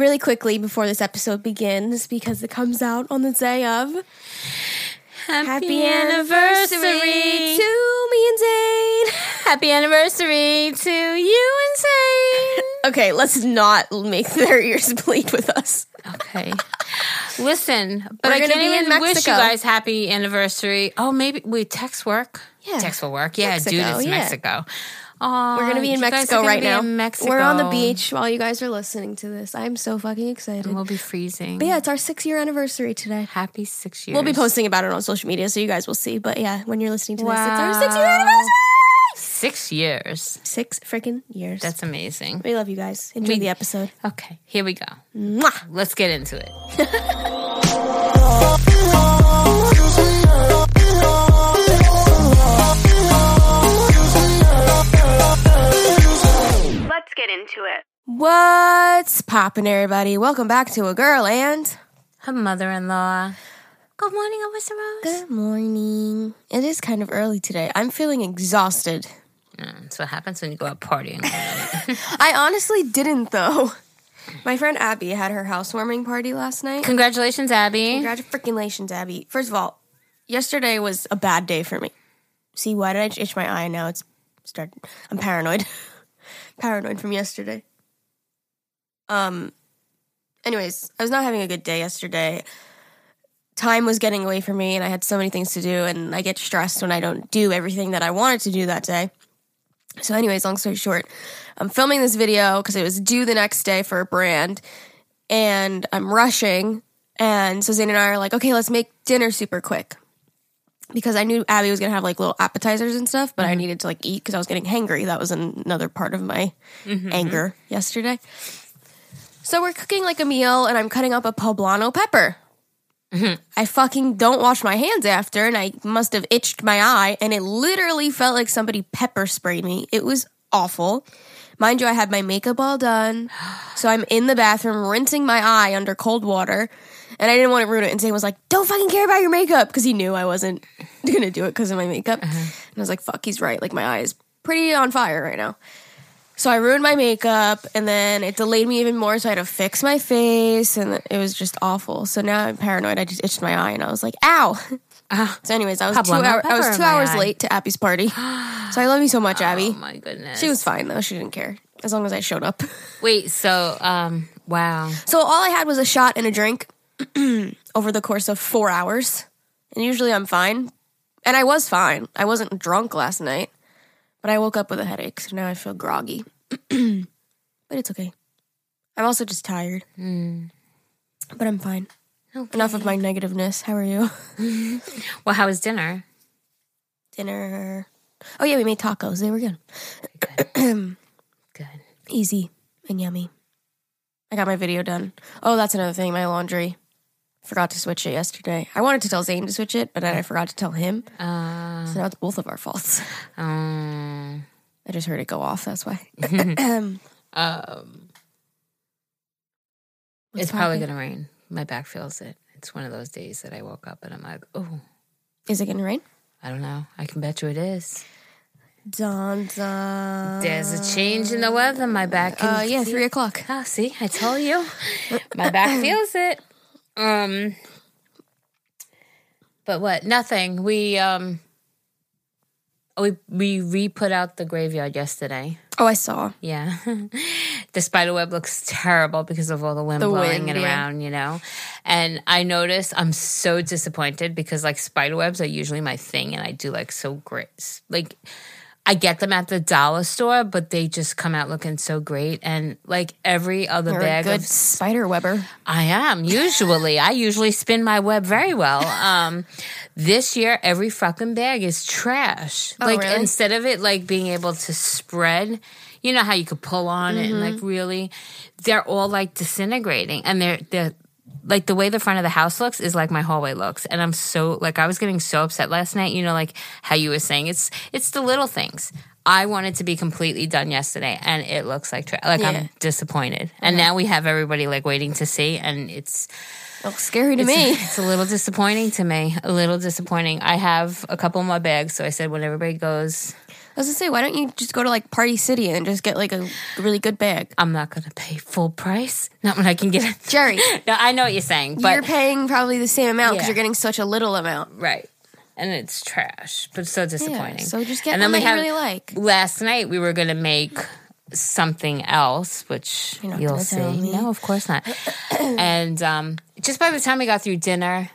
really quickly before this episode begins because it comes out on the day of. Happy anniversary to me and Zane. Happy anniversary to you and Zane. Okay, let's not make their ears bleed with us. Okay. Listen, but We're I can't be in even wish you guys happy anniversary. Oh, maybe we text work. Yeah. text will work. Yeah, dude, Mexico, it's yeah. Mexico. Oh, We're gonna be uh, in guys are Mexico right now. In Mexico. We're on the beach while you guys are listening to this. I'm so fucking excited. And we'll be freezing. But yeah, it's our six year anniversary today. happy six years. We'll be posting about it on social media, so you guys will see. But yeah, when you're listening to this, it's our six year anniversary. six years. Six freaking years. That's amazing. we love you guys. Enjoy We- the episode. Okay, here we go. Mwah. Let's get into it. get into it. What's poppin', everybody? Welcome back to a girl and Her mother-in-law. Good morning, Alyssa Rose. good morning. It is kind of early today. I'm feeling exhausted. Mm, That's what happens when you go out partying. I honestly didn't though. My friend Abby had her housewarming party last night. Congratulations, Abby. Congratulations, Abby. First of all, yesterday was a bad day for me. See, why did I itch my eye? Now it's started. I'm paranoid. paranoid from yesterday. Um. Anyways, I was not having a good day yesterday. Time was getting away from me, and I had so many things to do, and I get stressed when I don't do everything that I wanted to do that day. So, anyways, long story short, I'm filming this video because it was due the next day for a brand, and I'm rushing. And so Zane and I are like, okay, let's make dinner super quick. Because I knew Abby was gonna have like little appetizers and stuff, but I mm-hmm. needed to like eat because I was getting hangry. That was another part of my mm-hmm. anger yesterday. So we're cooking like a meal, and I'm cutting up a poblano pepper. Mm-hmm. I fucking don't wash my hands after, and I must have itched my eye, and it literally felt like somebody pepper sprayed me. It was awful. Mind you, I had my makeup all done, so I'm in the bathroom rinsing my eye under cold water, and I didn't want to ruin it. And Zane was like, "Don't fucking care about your makeup," because he knew I wasn't gonna do it because of my makeup. And I was like, "Fuck, he's right. Like my eye is pretty on fire right now." So I ruined my makeup, and then it delayed me even more. So I had to fix my face, and it was just awful. So now I'm paranoid. I just itched my eye, and I was like, "Ow!" So, anyways, I was two Poblano hour, I was two hours eye. late to Abby's party. so I love you so much, Abby. Oh my goodness. She was fine though. She didn't care as long as I showed up. Wait, so um wow. So all I had was a shot and a drink over the course of four hours, and usually I'm fine, and I was fine. I wasn't drunk last night, but I woke up with a headache, so now I feel groggy. but it's okay. I'm also just tired, hmm. but I'm fine. Enough of my negativeness. How are you? Well, how was dinner? Dinner. Oh yeah, we made tacos. They were good. Good. Easy and yummy. I got my video done. Oh, that's another thing. My laundry. Forgot to switch it yesterday. I wanted to tell Zane to switch it, but then I forgot to tell him. Uh, So now it's both of our faults. um, I just heard it go off. That's why. um it's probably gonna rain. My back feels it. It's one of those days that I woke up and I'm like, oh, Is it gonna rain? I don't know. I can bet you it is. Dun dun. There's a change in the weather. My back can Uh, yeah, three o'clock. Oh, see, I told you. My back feels it. Um But what? Nothing. We um we we re-put out the graveyard yesterday. Oh, I saw. Yeah. the spider web looks terrible because of all the wind The blowing wind, it yeah. around, you know. And I noticed I'm so disappointed because like spider webs are usually my thing and I do like so great. Like I get them at the dollar store, but they just come out looking so great. And like every other You're a bag good of spider webber. I am usually. I usually spin my web very well. Um, this year, every fucking bag is trash. Oh, like really? instead of it like being able to spread, you know how you could pull on it and Mm-hmm. like really, they're all like disintegrating, and they're they're like the way the front of the house looks is like my hallway looks, and I'm so like I was getting so upset last night. You know, like how you were saying it's it's the little things. I wanted to be completely done yesterday, and it looks like tra- like Yeah. I'm disappointed. And now we have everybody like waiting to see, and it's Looks scary to it's, me. it's a little disappointing to me. A little disappointing. I have a couple more bags, so I said when everybody goes, was gonna say, why don't you just go to like Party City and just get like a really good bag? I'm not gonna pay full price. Not when I can get it. Geri, No, I know what you're saying, but you're paying probably the same amount because Yeah. you're getting such a little amount. right. And it's trash, but so disappointing. so just get and one then we you have really like. last night we were gonna make something else, which not you'll see. No, of course not. and um, just by the time we got through dinner,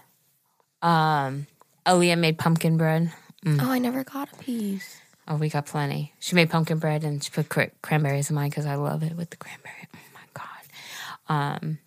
um, Aaliyah made pumpkin bread. Oh, I never got a piece. Oh, we got plenty. She made pumpkin bread and she put cra- cranberries in mine because I love it with the cranberry. Oh my god. Um,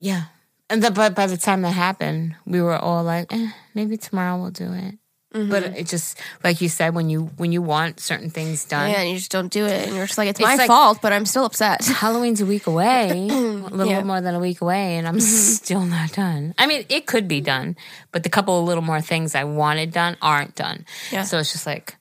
yeah, and the, but by the time that happened, we were all like, eh, maybe tomorrow we'll do it. Mm-hmm. But it just like you said, when you when you want certain things done, Yeah, and you just don't do it, and you're just like, it's, It's my like- fault, but I'm still upset. Halloween's a week away, a little Yeah. bit more than a week away, and I'm still not done. I mean, it could be done, but the couple of little more things I wanted done aren't done. Yeah. So it's just like,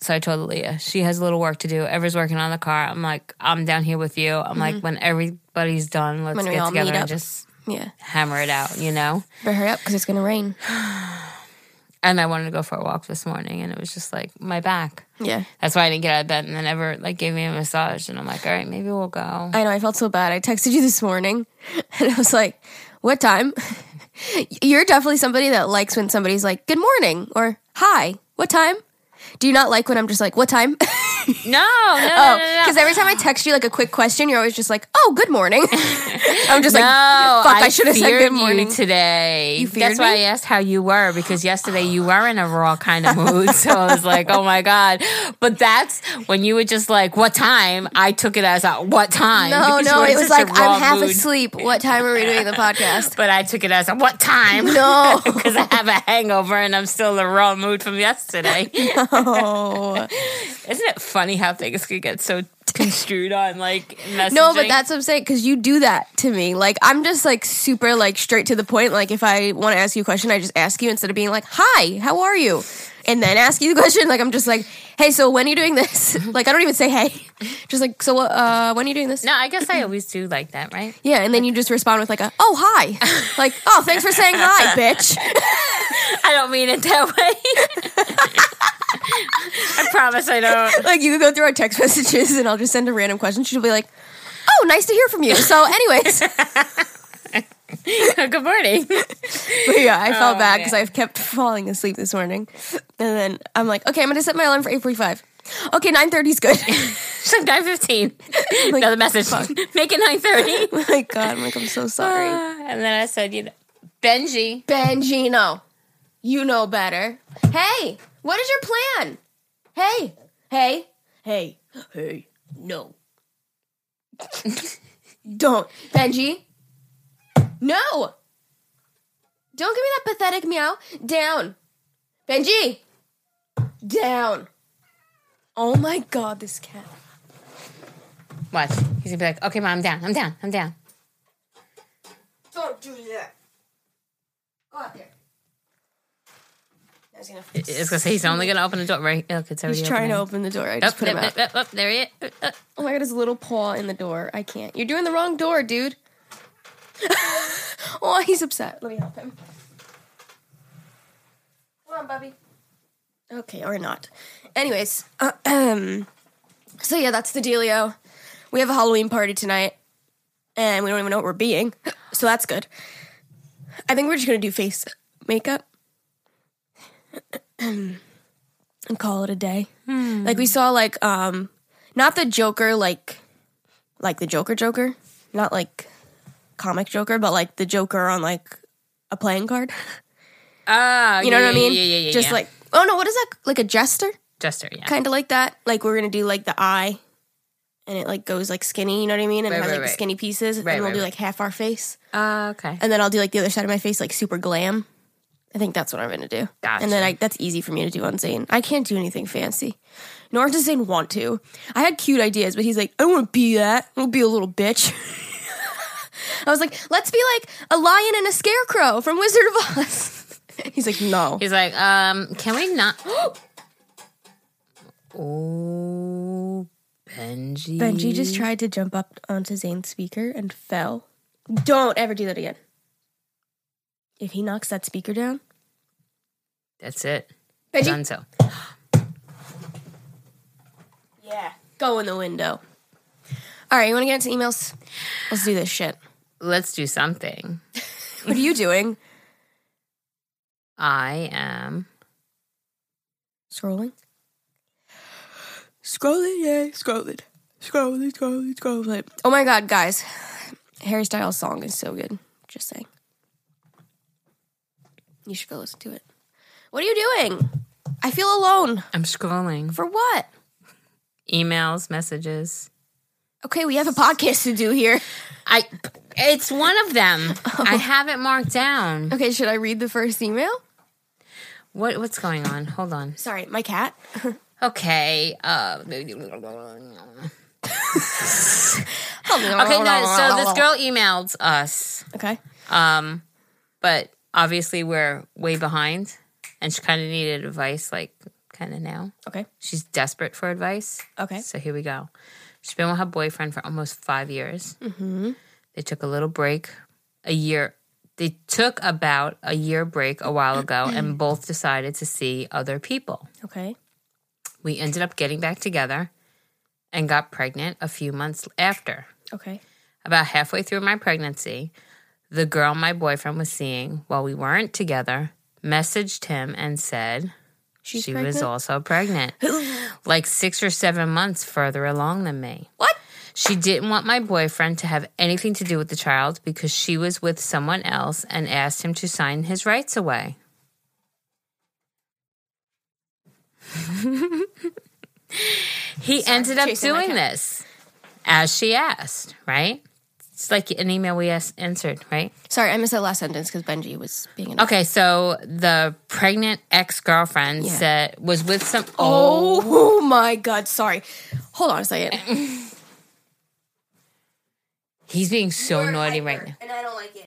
so I told Leah, she has a little work to do. Ever's working on the car. I'm like, I'm down here with you. I'm like, when everybody's done, let's Mm-hmm. When get together and just yeah, hammer it out, you know? better hurry up because it's gonna rain. And I wanted to go for a walk this morning, and it was just like my back. Yeah, That's why I didn't get out of bed. And then Ever like gave me a massage, and I'm like, all right, maybe we'll go. I know. I felt so bad. I texted you this morning, and I was like, "What time?" You're definitely somebody that likes when somebody's like, "Good morning" or "Hi." What time? Do you not like when I'm just like, "What time?" No, no, no, Oh, no, no. because every time I text you like a quick question, you're always just like, "Oh, good morning." I'm just like, "Fuck, I, should have said good morning." Today. That's why? I asked how you were because yesterday you were in a raw kind of mood. so I was like, oh my god. But that's when you were just like, what time? I took it as a what time? no, no, it was like I'm half mood. asleep. What time are we doing the podcast? But I took it as a what time? No. because I have a hangover and I'm still in a raw mood from yesterday. Oh. Isn't it funny how things could get so construed on like messaging? No, but that's what I'm saying because you do that to me. Like I'm just like super like straight to the point. Like if I want to ask you a question, I just ask you instead of being like, "Hi, how are you?" and then ask you the question. Like I'm just like, "Hey, so when are you doing this?" like I don't even say "Hey," just like, "So uh, when are you doing this?" no, I guess I always do like that, right? Yeah, and then you just respond with like a, "Oh, hi," like, "Oh, thanks for saying hi, bitch." I don't mean it that way. I promise I don't. like you can go through our text messages, and I'll just send a random question. She'll be like, "Oh, nice to hear from you." So, anyways. Good morning. But yeah, I felt Oh, bad because. I've kept falling asleep this morning. And then I'm like, okay, I'm gonna set my alarm for 8:45. Okay, 9:30 is good. Like nine fifteen. Another message. Make it nine thirty. oh my god, I'm like, I'm so sorry. Ah, and then I said, you know, Benji. Bengino, you know better. Hey, what is your plan? Hey, hey, hey, hey, no. Don't. Benji. No. Don't give me that pathetic meow. Down. Benji. Down. Oh my god, this cat. What? He's gonna be like, okay, mom, I'm down. I'm down. I'm down. Don't do that. Go out there. It's gonna say he's only gonna open the door. Right? Look, it's already He's trying to open the door. I Up, just put him up, up, up, there he is. Uh, uh. Oh my god, his little paw in the door. I can't. You're doing the wrong door, dude. oh, he's upset. Let me help him. Come on, Bubby. Okay, or not. Anyways, uh, um, so yeah, that's the dealio. We have a Halloween party tonight, and we don't even know what we're being, so that's good. I think we're just gonna do face makeup and call it a day. Like we saw, like um, not the Joker, like like the Joker Joker, not like comic Joker, but like the Joker on like a playing card. Ah, You know yeah, what I mean? Yeah, yeah, yeah. Just yeah. like oh no, what is that? Like a jester, Jester. Yeah. kind of like that. Like we're gonna do like the eye, and it like goes like skinny. You know what I mean? And Right, it has right, like right. skinny pieces, Right, and we'll do like half our face, Ah, okay. and then I'll do like the other side of my face like super glam. I think that's what I'm gonna do. Gotcha. And then I, that's easy for me to do on Zane. I can't do anything fancy. Nor does Zane want to. I had cute ideas, but he's like, I don't want to be that. I want to be a little bitch. I was like, let's be like a lion and a scarecrow from Wizard of Oz. he's like, no. He's like, um, can we not? oh, Benji. Benji just tried to jump up onto Zane's speaker and fell. Don't ever do that again. If he knocks that speaker down, That's it. Benji, Done so. Yeah. Go in the window. All right, you want to get into emails? Let's do this shit. Let's do something. What are you doing? I am. Scrolling. Scrolling, yeah, scrolling. Scrolling, scrolling, scrolling. Oh my god, guys. Harry Styles' song is so good. Just saying. You should go listen to it. What are you doing? I feel alone. I'm scrolling. For what? Emails, messages. Okay, we have a podcast to do here. I. It's one of them. I have it marked down. Okay, should I read the first email? What What's going on? Hold on. Sorry, my cat. Okay. Uh, okay, okay, guys. So this girl emailed us, Okay. um, but obviously we're way behind, and she kind of needed advice, like kind of now. Okay. She's desperate for advice. Okay. So here we go. She's been with her boyfriend for almost five years. Mm-hmm. They took a little break, a year. They took about a year break a while ago, and both decided to see other people. Okay. We ended up getting back together and got pregnant a few months after. Okay. About halfway through my pregnancy, the girl my boyfriend was seeing while we weren't together messaged him and said She's she pregnant? was also pregnant, like six or seven months further along than me. What? She didn't want my boyfriend to have anything to do with the child because she was with someone else and asked him to sign his rights away. he ended up doing this as she asked, right? It's like an email we asked, answered, right? Sorry, I missed that last sentence because Benji was being an Okay, so the pregnant ex girlfriend Yeah. said was with some. Oh Oh my god, sorry. Hold on a second. he's being so naughty right now. And I don't like it.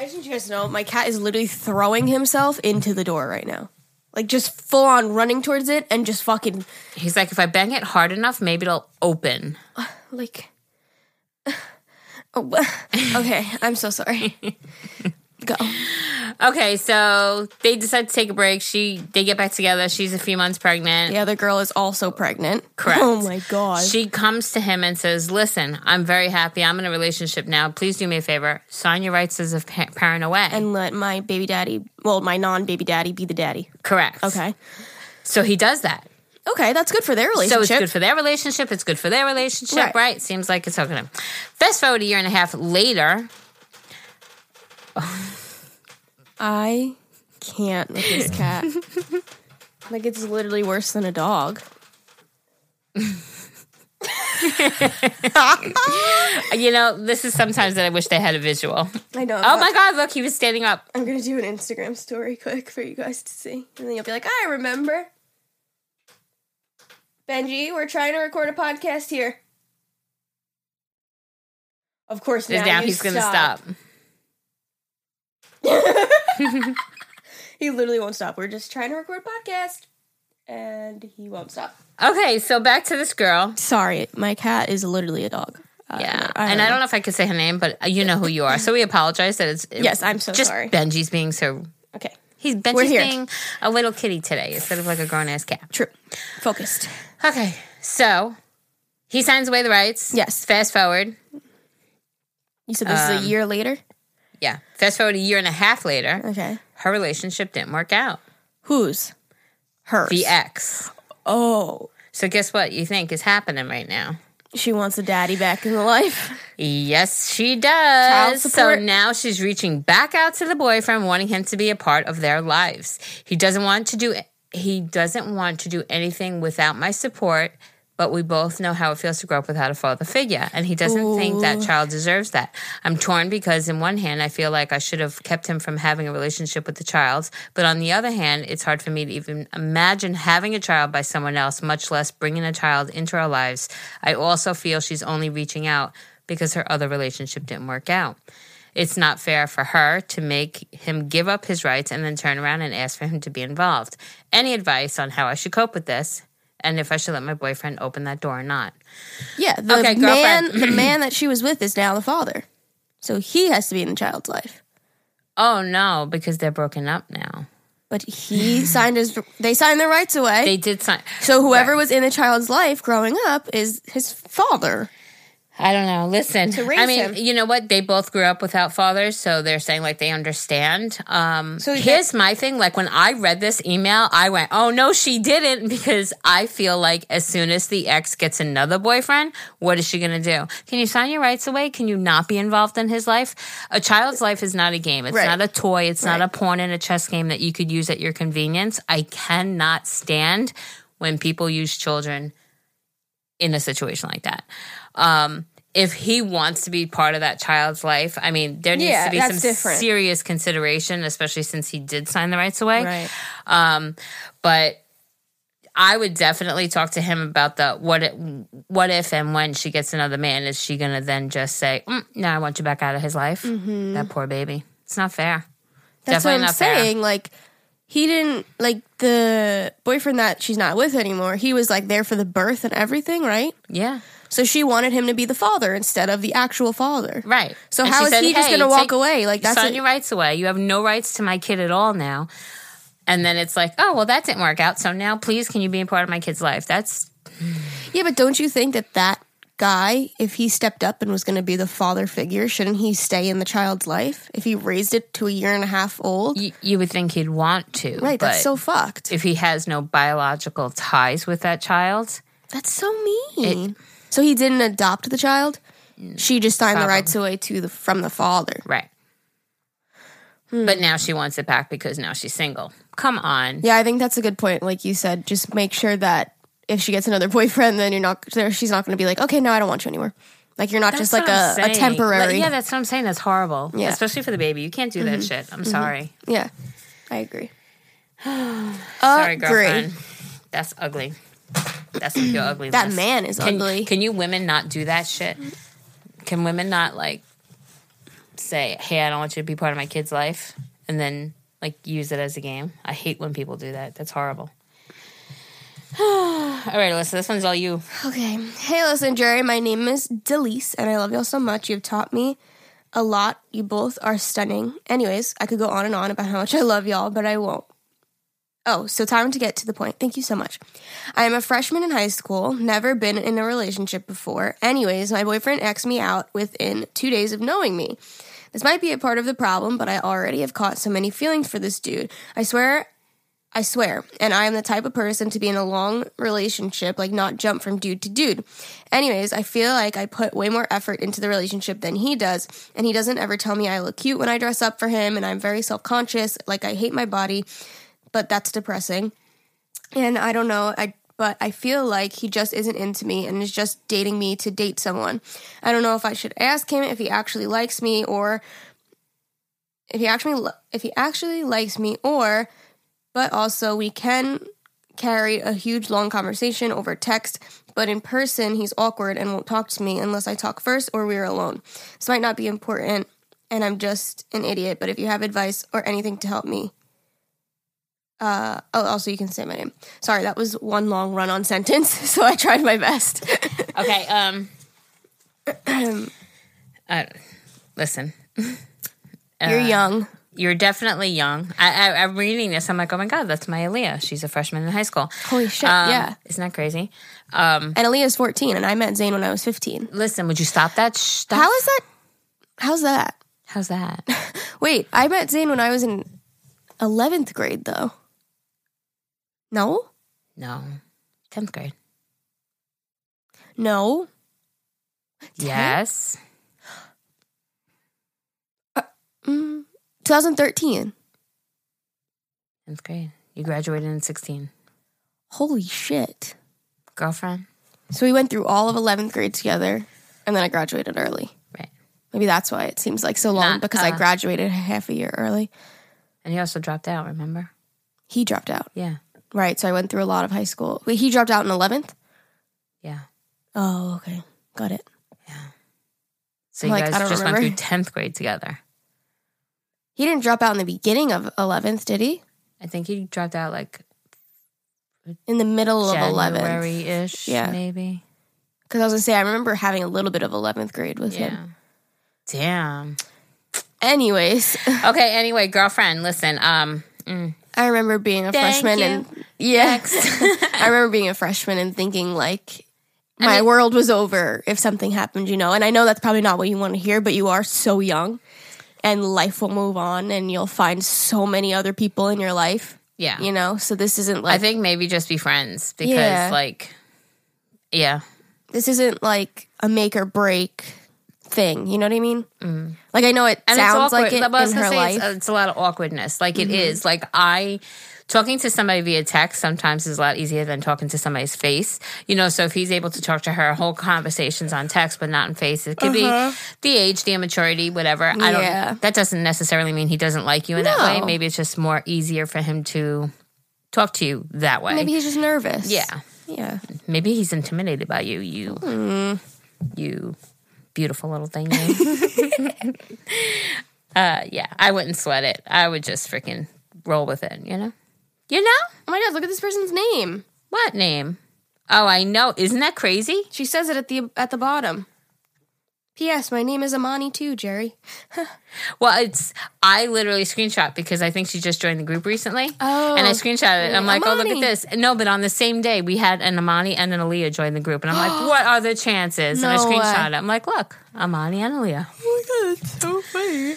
I just want you guys to know my cat is literally throwing himself into the door right now. Like just full on running towards it and just fucking He's like, if I bang it hard enough, maybe it'll open. Uh, like Oh, okay, I'm so sorry. Go. Okay, so they decide to take a break. She they get back together. She's a few months pregnant. The other girl is also pregnant. Correct. Oh my god. She comes to him and says, "Listen, I'm very happy. I'm in a relationship now. Please do me a favor. Sign your rights as a pa- parent away." and let my baby daddy, well, my non baby daddy, be the daddy. Correct. Okay. So he does that. Okay, that's good for their relationship. So it's good for their relationship. It's good for their relationship, Right. right? Seems like it's okay. Fast forward a year and a half later. I can't with this cat. like it's literally worse than a dog. You know, this is sometimes that I wish they had a visual. I know. Oh my God! Look, he was standing up. I'm gonna do an Instagram story quick for you guys to see, and then you'll be like, "I remember." Benji, we're trying to record a podcast here. Of course, now, Now he's going to stop. Stop. He literally won't stop. We're just trying to record a podcast, and he won't stop. Okay, so back to this girl. Sorry, my cat is literally a dog. Uh, Yeah, and I don't know if I could say her name, but you know who you are. So we apologize that it's it- Yes, I'm so just sorry. Benji's being so Okay, he's Benji's being a little kitty today instead of like a grown ass cat. true. Focused. Okay, so he signs away the rights. Yes. Fast forward, You said this Um, is a year later. Yeah. Fast forward a year and a half later, Okay. her relationship didn't work out. Whose? Hers. The ex. Oh, So guess what you think is happening right now? she wants a daddy back in the life. Yes, she does. So support. now she's reaching back out to the boyfriend, wanting him to be a part of their lives. He doesn't want to do he doesn't want to do anything without my support, but we both know how it feels to grow up without a father figure. And he doesn't think that child deserves that. I'm torn because, in one hand, I feel like I should have kept him from having a relationship with the child. But on the other hand, it's hard for me to even imagine having a child by someone else, much less bringing a child into our lives. I also feel she's only reaching out because her other relationship didn't work out. It's not fair for her to make him give up his rights and then turn around and ask for him to be involved. Any advice on how I should cope with this? And if I should let my boyfriend open that door or not? Yeah, the Okay, man, the man that she was with is now the father, so he has to be in the child's life. Oh no, because they're broken up now. But he signed his. They signed their rights away. They did sign. so whoever Right. was in the child's life growing up is his father. I don't know. Listen, To raise I mean, him. you know what? They both grew up without fathers, so they're saying like they understand. Um, So here's my thing: like when I read this email, I went, "Oh no, she didn't," because I feel like as soon as the ex gets another boyfriend, what is she going to do? Can you sign your rights away? Can you not be involved in his life? A child's life is not a game. It's Right. not a toy. It's not a pawn in a chess game that you could use at your convenience. I cannot stand when people use children in a situation like that. Um, if he wants to be part of that child's life, I mean, there needs Yeah, to be some different. serious consideration, especially since he did sign the rights away. Right. Um, but I would definitely talk to him about the what it, what if and when she gets another man, is she gonna then just say, mm, "No, I want you back out of his life"? That poor baby. It's not fair. Mm-hmm. That's Definitely what I'm not fair. saying. Like he didn't like the boyfriend that she's not with anymore. He was like there for the birth and everything, right? Yeah, So she wanted him to be the father instead of the actual father. right. So And how is said, he just "Hey, going to walk away? Like that's sign your rights away. You have no rights to my kid at all now. And then it's like, oh well, that didn't work out. So now, please, can you be a part of my kid's life? That's yeah. But don't you think that that guy, if he stepped up and was going to be the father figure, shouldn't he stay in the child's life if he raised it to a year and a half old? you, you would think he'd want to, right. That's so fucked. if he has no biological ties with that child, That's so mean. So he didn't adopt the child. She just signed the rights away to the from the father. right? Hmm. But now she wants it back because now she's single. Come on. Yeah, I think that's a good point. Like you said, just make sure that if she gets another boyfriend, then you're not there. She's not going to be like, okay, no, I don't want you anymore. Like you're not just like a, what I'm a saying. temporary. Like, yeah, that's what I'm saying. That's horrible. Yeah. Mm-hmm. Especially for the baby. You can't do that shit. I'm sorry. yeah, I agree. Sorry, Agree. girlfriend. That's ugly. That's some pure ugly. That man is can, ugly. Can you women not do that shit? Can women not like say, "Hey, I don't want you to be part of my kid's life," and then like use it as a game? I hate when people do that. That's horrible. all right, Alyssa, this one's all you. Okay. Hey, listen, Geri. My name is Delise, and I love y'all so much. You've taught me a lot. You both are stunning. Anyways, I could go on and on about how much I love y'all, but I won't. Oh, so time to get to the point. Thank you so much. I am a freshman in high school, never been in a relationship before. Anyways, my boyfriend asked me out within two days of knowing me. This might be a part of the problem, but I already have caught so many feelings for this dude. I swear I swear. And I am the type of person to be in a long relationship, like not jump from dude to dude. Anyways, I feel like I put way more effort into the relationship than he does. And he doesn't ever tell me I look cute when I dress up for him. And I'm very self conscious. Like I hate my body, but that's depressing. And I don't know. I but I feel like he just isn't into me and is just dating me to date someone. I don't know if I should ask him if he actually likes me or if he actually if he actually likes me or but also we can carry a huge long conversation over text but in person he's awkward and won't talk to me unless i talk first or we're alone this might not be important and i'm just an idiot but if you have advice or anything to help me uh oh also you can say my name sorry that was one long run-on sentence so i tried my best Okay. Um. uh, listen. you're young You're definitely young. I, I, I'm reading this. I'm like, oh my god, that's my Aaliyah. She's a freshman in high school. holy shit Um, yeah isn't that crazy? Um, and Aaliyah's 14 and i met zane when i was 15 listen, would you stop that? How is that how's that How's that? Wait, I met Zane when I was in 11th grade, though. No? No, tenth grade. No? Yes. Mm, 2013. Tenth grade. You graduated in sixteen. Holy shit. Girlfriend. So we went through all of 11th grade together, and then I graduated early. Right. Maybe that's why it seems like so long Not, because I uh, graduated half a year early. And he also dropped out, remember? He dropped out. Yeah. Right. So I went through a lot of high school. Wait, he dropped out in 11th? Yeah. Oh, okay. Got it. Yeah. So you Like, I guys just remember. went through 10th grade together. He didn't drop out in the beginning of 11th, did he? I think he dropped out like In the middle of 11th. January ish, Yeah. maybe. Because I was going to say, I remember having a little bit of 11th grade with Yeah. him. Damn. Anyways, Okay, anyway, girlfriend, listen. Um, mm, I remember being a Thank freshman you. and yeah, I remember being a freshman and thinking like my mean- world was over if something happened, you know. And I know that's probably not what you want to hear, but you are so young, and life will move on, and you'll find so many other people in your life, yeah. you know. So this isn't like I think maybe just be friends because, Yeah. like, yeah. this isn't like a make or break thing. You know what I mean? Like I know it Mm. And sounds like it in her life. Mm-hmm. It's, it's a lot of awkwardness. Like it is. Like I talking to somebody via text sometimes is a lot easier than talking to somebody's face. You know, so if he's able to talk to her whole conversations on text but not in face, it could be the age, the immaturity, whatever. I Uh-huh. Don't that doesn't necessarily mean he doesn't like you in that way. Maybe it's just more easier for him to talk to you that way. Maybe he's just nervous. yeah. yeah. Maybe he's intimidated by you. You Hmm. you beautiful little thing. Uh yeah, I wouldn't sweat it. I would just freaking roll with it, you know? You know? Oh my god! Look at this person's name. What name? Oh, I know. Isn't that crazy? She says it at the at the bottom. P.S. My name is Amani too, Geri. Well, it's I literally screenshot because I think she just joined the group recently. Oh. and I screenshot it. I'm like, oh, look at this. No, but on the same day, we had an Amani and an Aaliyah join the group, and I'm like, what are the chances? and I screenshot way. it. I'm like, look, Amani and Aaliyah. Oh my god, it's so funny.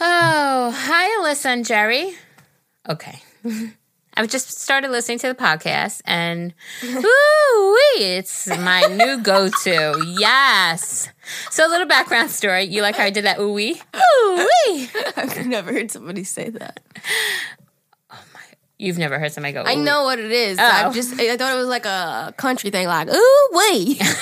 Oh, hi, Alyssa and Geri. Okay. I've just started listening to the podcast and ooh, it's my new go to. Yes. So, a little background story. You like how I did that ooh wee? Ooh wee. I've never heard somebody say that. You've never heard somebody go, I ooh-wee. know what it is. Oh. I just I thought it was like a country thing, like ooh wait.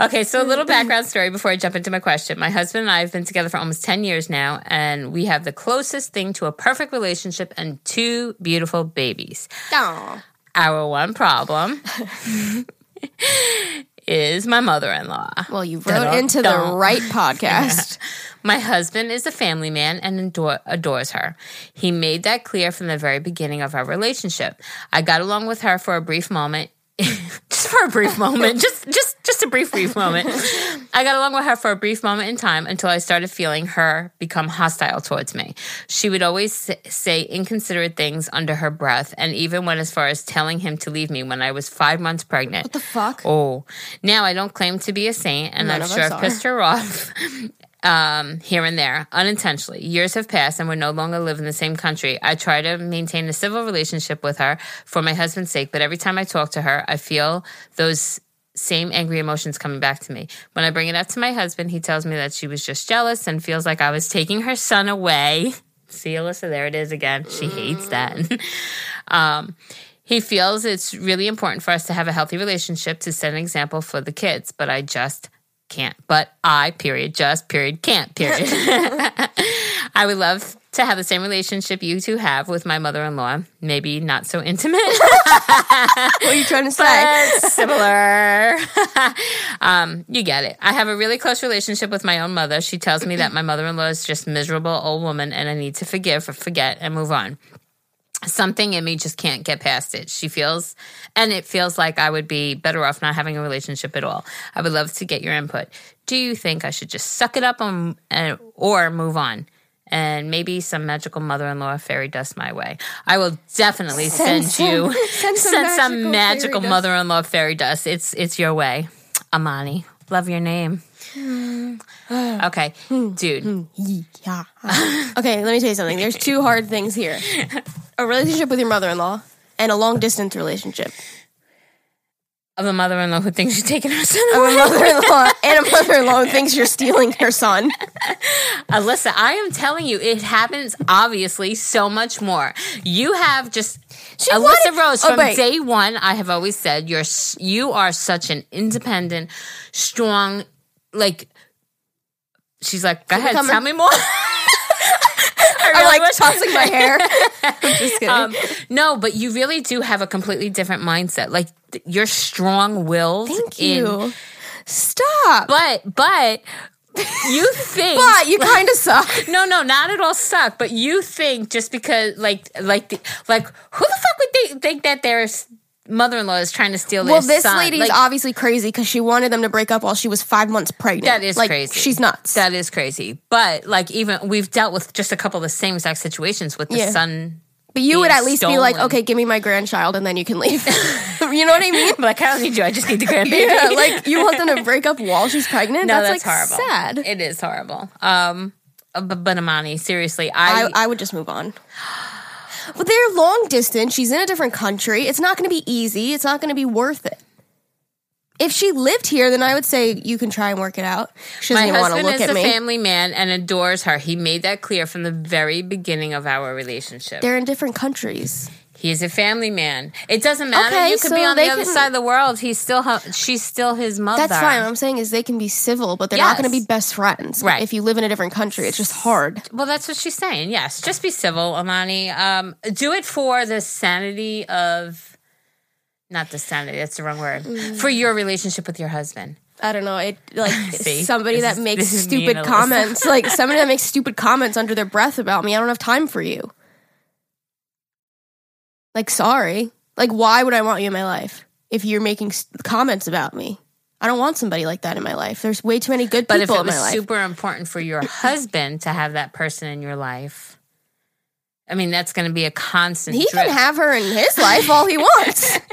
Okay, so a little background story before I jump into my question. My husband and I have been together for almost 10 years now, and we have the closest thing to a perfect relationship and two beautiful babies. Aw. Our one problem is my mother in law. Well, you wrote into the right podcast. My husband is a family man and adore, adores her. He made that clear from the very beginning of our relationship. I got along with her for a brief moment. just for a brief moment, just just just a brief brief moment. I got along with her for a brief moment in time until I started feeling her become hostile towards me. She would always say inconsiderate things under her breath, and even went as far as telling him to leave me when I was five months pregnant. What the fuck? Oh, now I don't claim to be a saint, and None I'm sure I've pissed her off um, here and there, unintentionally. Years have passed, and we no longer live in the same country. I try to maintain a civil relationship with her for my husband's sake, but every time I talk to her, I feel those same angry emotions coming back to me. When I bring it up to my husband, he tells me that she was just jealous and feels like I was taking her son away. See, Alyssa, there it is again. She hates that. um, he feels it's really important for us to have a healthy relationship to set an example for the kids, but I just can't. But I, period, just, period, can't, period. I would love to have the same relationship you two have with my mother in law. Maybe not so intimate, What are you trying to say? similar. um, you get it. I have a really close relationship with my own mother. She tells me that my mother in law is just miserable old woman and I need to forgive, forget, and move on something in me just can't get past it. She feels, and it feels like I would be better off not having a relationship at all. I would love to get your input. Do you think I should just suck it up and, and or move on? And maybe some magical mother-in-law fairy dust my way. I will definitely send, Send you some- send some send some magical magical fairy mother-in-law fairy dust. It's it's your way, Amani. Love your name. Hmm. okay, hmm. dude. Hmm. Yeah. okay, let me tell you something. There's two hard things here: a relationship with your mother-in-law and a long-distance relationship. of a mother-in-law who thinks you're taking her son away. a mother-in-law and a mother-in-law who thinks you're stealing her son. Alyssa, I am telling you, it happens obviously so much more. You have just She Alyssa wanted- Rose Oh, from wait. day one. I have always said you're you are such an independent, strong, like. She's like, go ahead, tell me more. I really like wish- tossing my hair. I'm just kidding. Um, no, but you really do have a completely different mindset. Like th- you're strong-willed. Thank in- you. Stop. But, but you think but you kind of suck. No, no, not at all suck. But you think just because, like, like, the, like, who the fuck would they think that their s- mother-in-law is trying to steal their Well, this son? lady's Like, obviously crazy because she wanted them to break up while she was five months pregnant. That is like, crazy. She's nuts. That is crazy. But like, even we've dealt with just a couple of the same exact situations with the Yeah. son. but you would at least be like, okay, give me my grandchild and then you can leave. you know what I mean? Like, I don't need you. I just need the grandbaby. Yeah, like you want them to break up while she's pregnant? no, that's, that's, like horrible. sad. It is horrible. Um, but, but Amani, seriously, I, I, I would just move on. But they're long distance. She's in a different country. It's not going to be easy. It's not going to be worth it. If she lived here, then I would say you can try and work it out. She doesn't My even want to husband look is at a me. family man and adores her. He made that clear from the very beginning of our relationship. They're in different countries. He is a family man. It doesn't matter. Okay, you could so be on the other can- side of the world. He's still she's still his mother. That's fine. What I'm saying is they can be civil, but they're not going to be best friends. Right. If you live in a different country, it's just hard. Well, that's what she's saying. Yes, just be civil, Amani. Um, do it for the sanity of, not the sanity. That's the wrong word. Mm. For your relationship with your husband. I don't know. It like See? somebody that is- makes this is me stupid comments, like somebody that makes stupid comments under their breath about me. I don't have time for you. Like, sorry. Like, why would I want you in my life if you're making comments about me? I don't want somebody like that in my life. There's way too many good people But if it was super important for your husband to have that person in your life, I mean, that's going to be a constant. he drip. can have her in his life all he wants.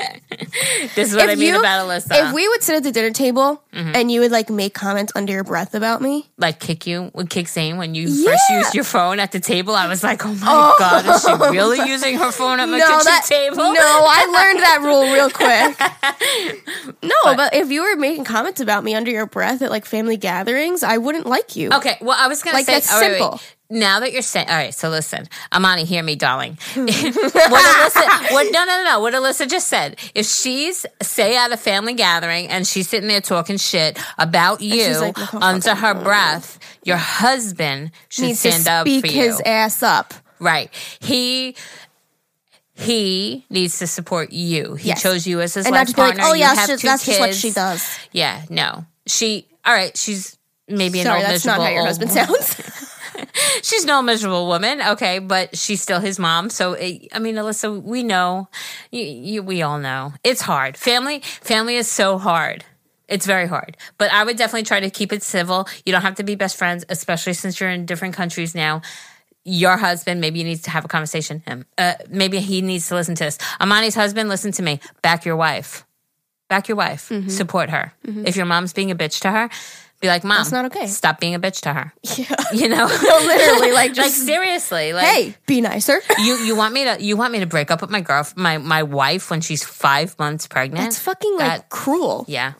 This is what if I mean you- about Alyssa. Mm-hmm. if we would sit at the dinner table and you would like make comments under your breath about me, like kick you, would kick Zane when you Yeah. first used your phone at the table. I was like, oh my god, is she really using her phone at my no, kitchen that table? no, I learned that rule real quick. no, but, if you were making comments about me under your breath at like family gatherings, I wouldn't like you. Okay, well, I was gonna Like, say that's all right, wait. simple. Now that you're saying, all right, so listen, Amani, hear me, darling. what Alyssa, what, no, no, no, no. What Alyssa just said. If she's say at a family gathering and she's sitting there talking shit about you like, under her breath, your husband should Needs to stand up speak for you. his ass up. Right. He he needs to support you. He Yes. chose you as his And life not be like, partner. oh yeah, have that's two just, what she does. Yeah, no. She all right, she's maybe an Sorry, old that's not miserable how your husband sounds. She's no miserable woman, okay, but she's still his mom. So eh, I mean, Alyssa, we know, you, you, we all know it's hard. Family, family is so hard. It's very hard, but I would definitely try to keep it civil. You don't have to be best friends, especially since you're in different countries now. Your husband, maybe you need to have a conversation. Him, uh, maybe he needs to listen to this. Amani's husband, listen to me. Back your wife. Back your wife. Mm-hmm. Support her. If your mom's being a bitch to her, be like, "Mom, That's not okay." Stop being a bitch to her." yeah. You know, literally, like, like seriously, like hey, be nicer. you you want me to you want me to break up with my girl my my wife when she's five months pregnant? That's fucking like cruel. yeah.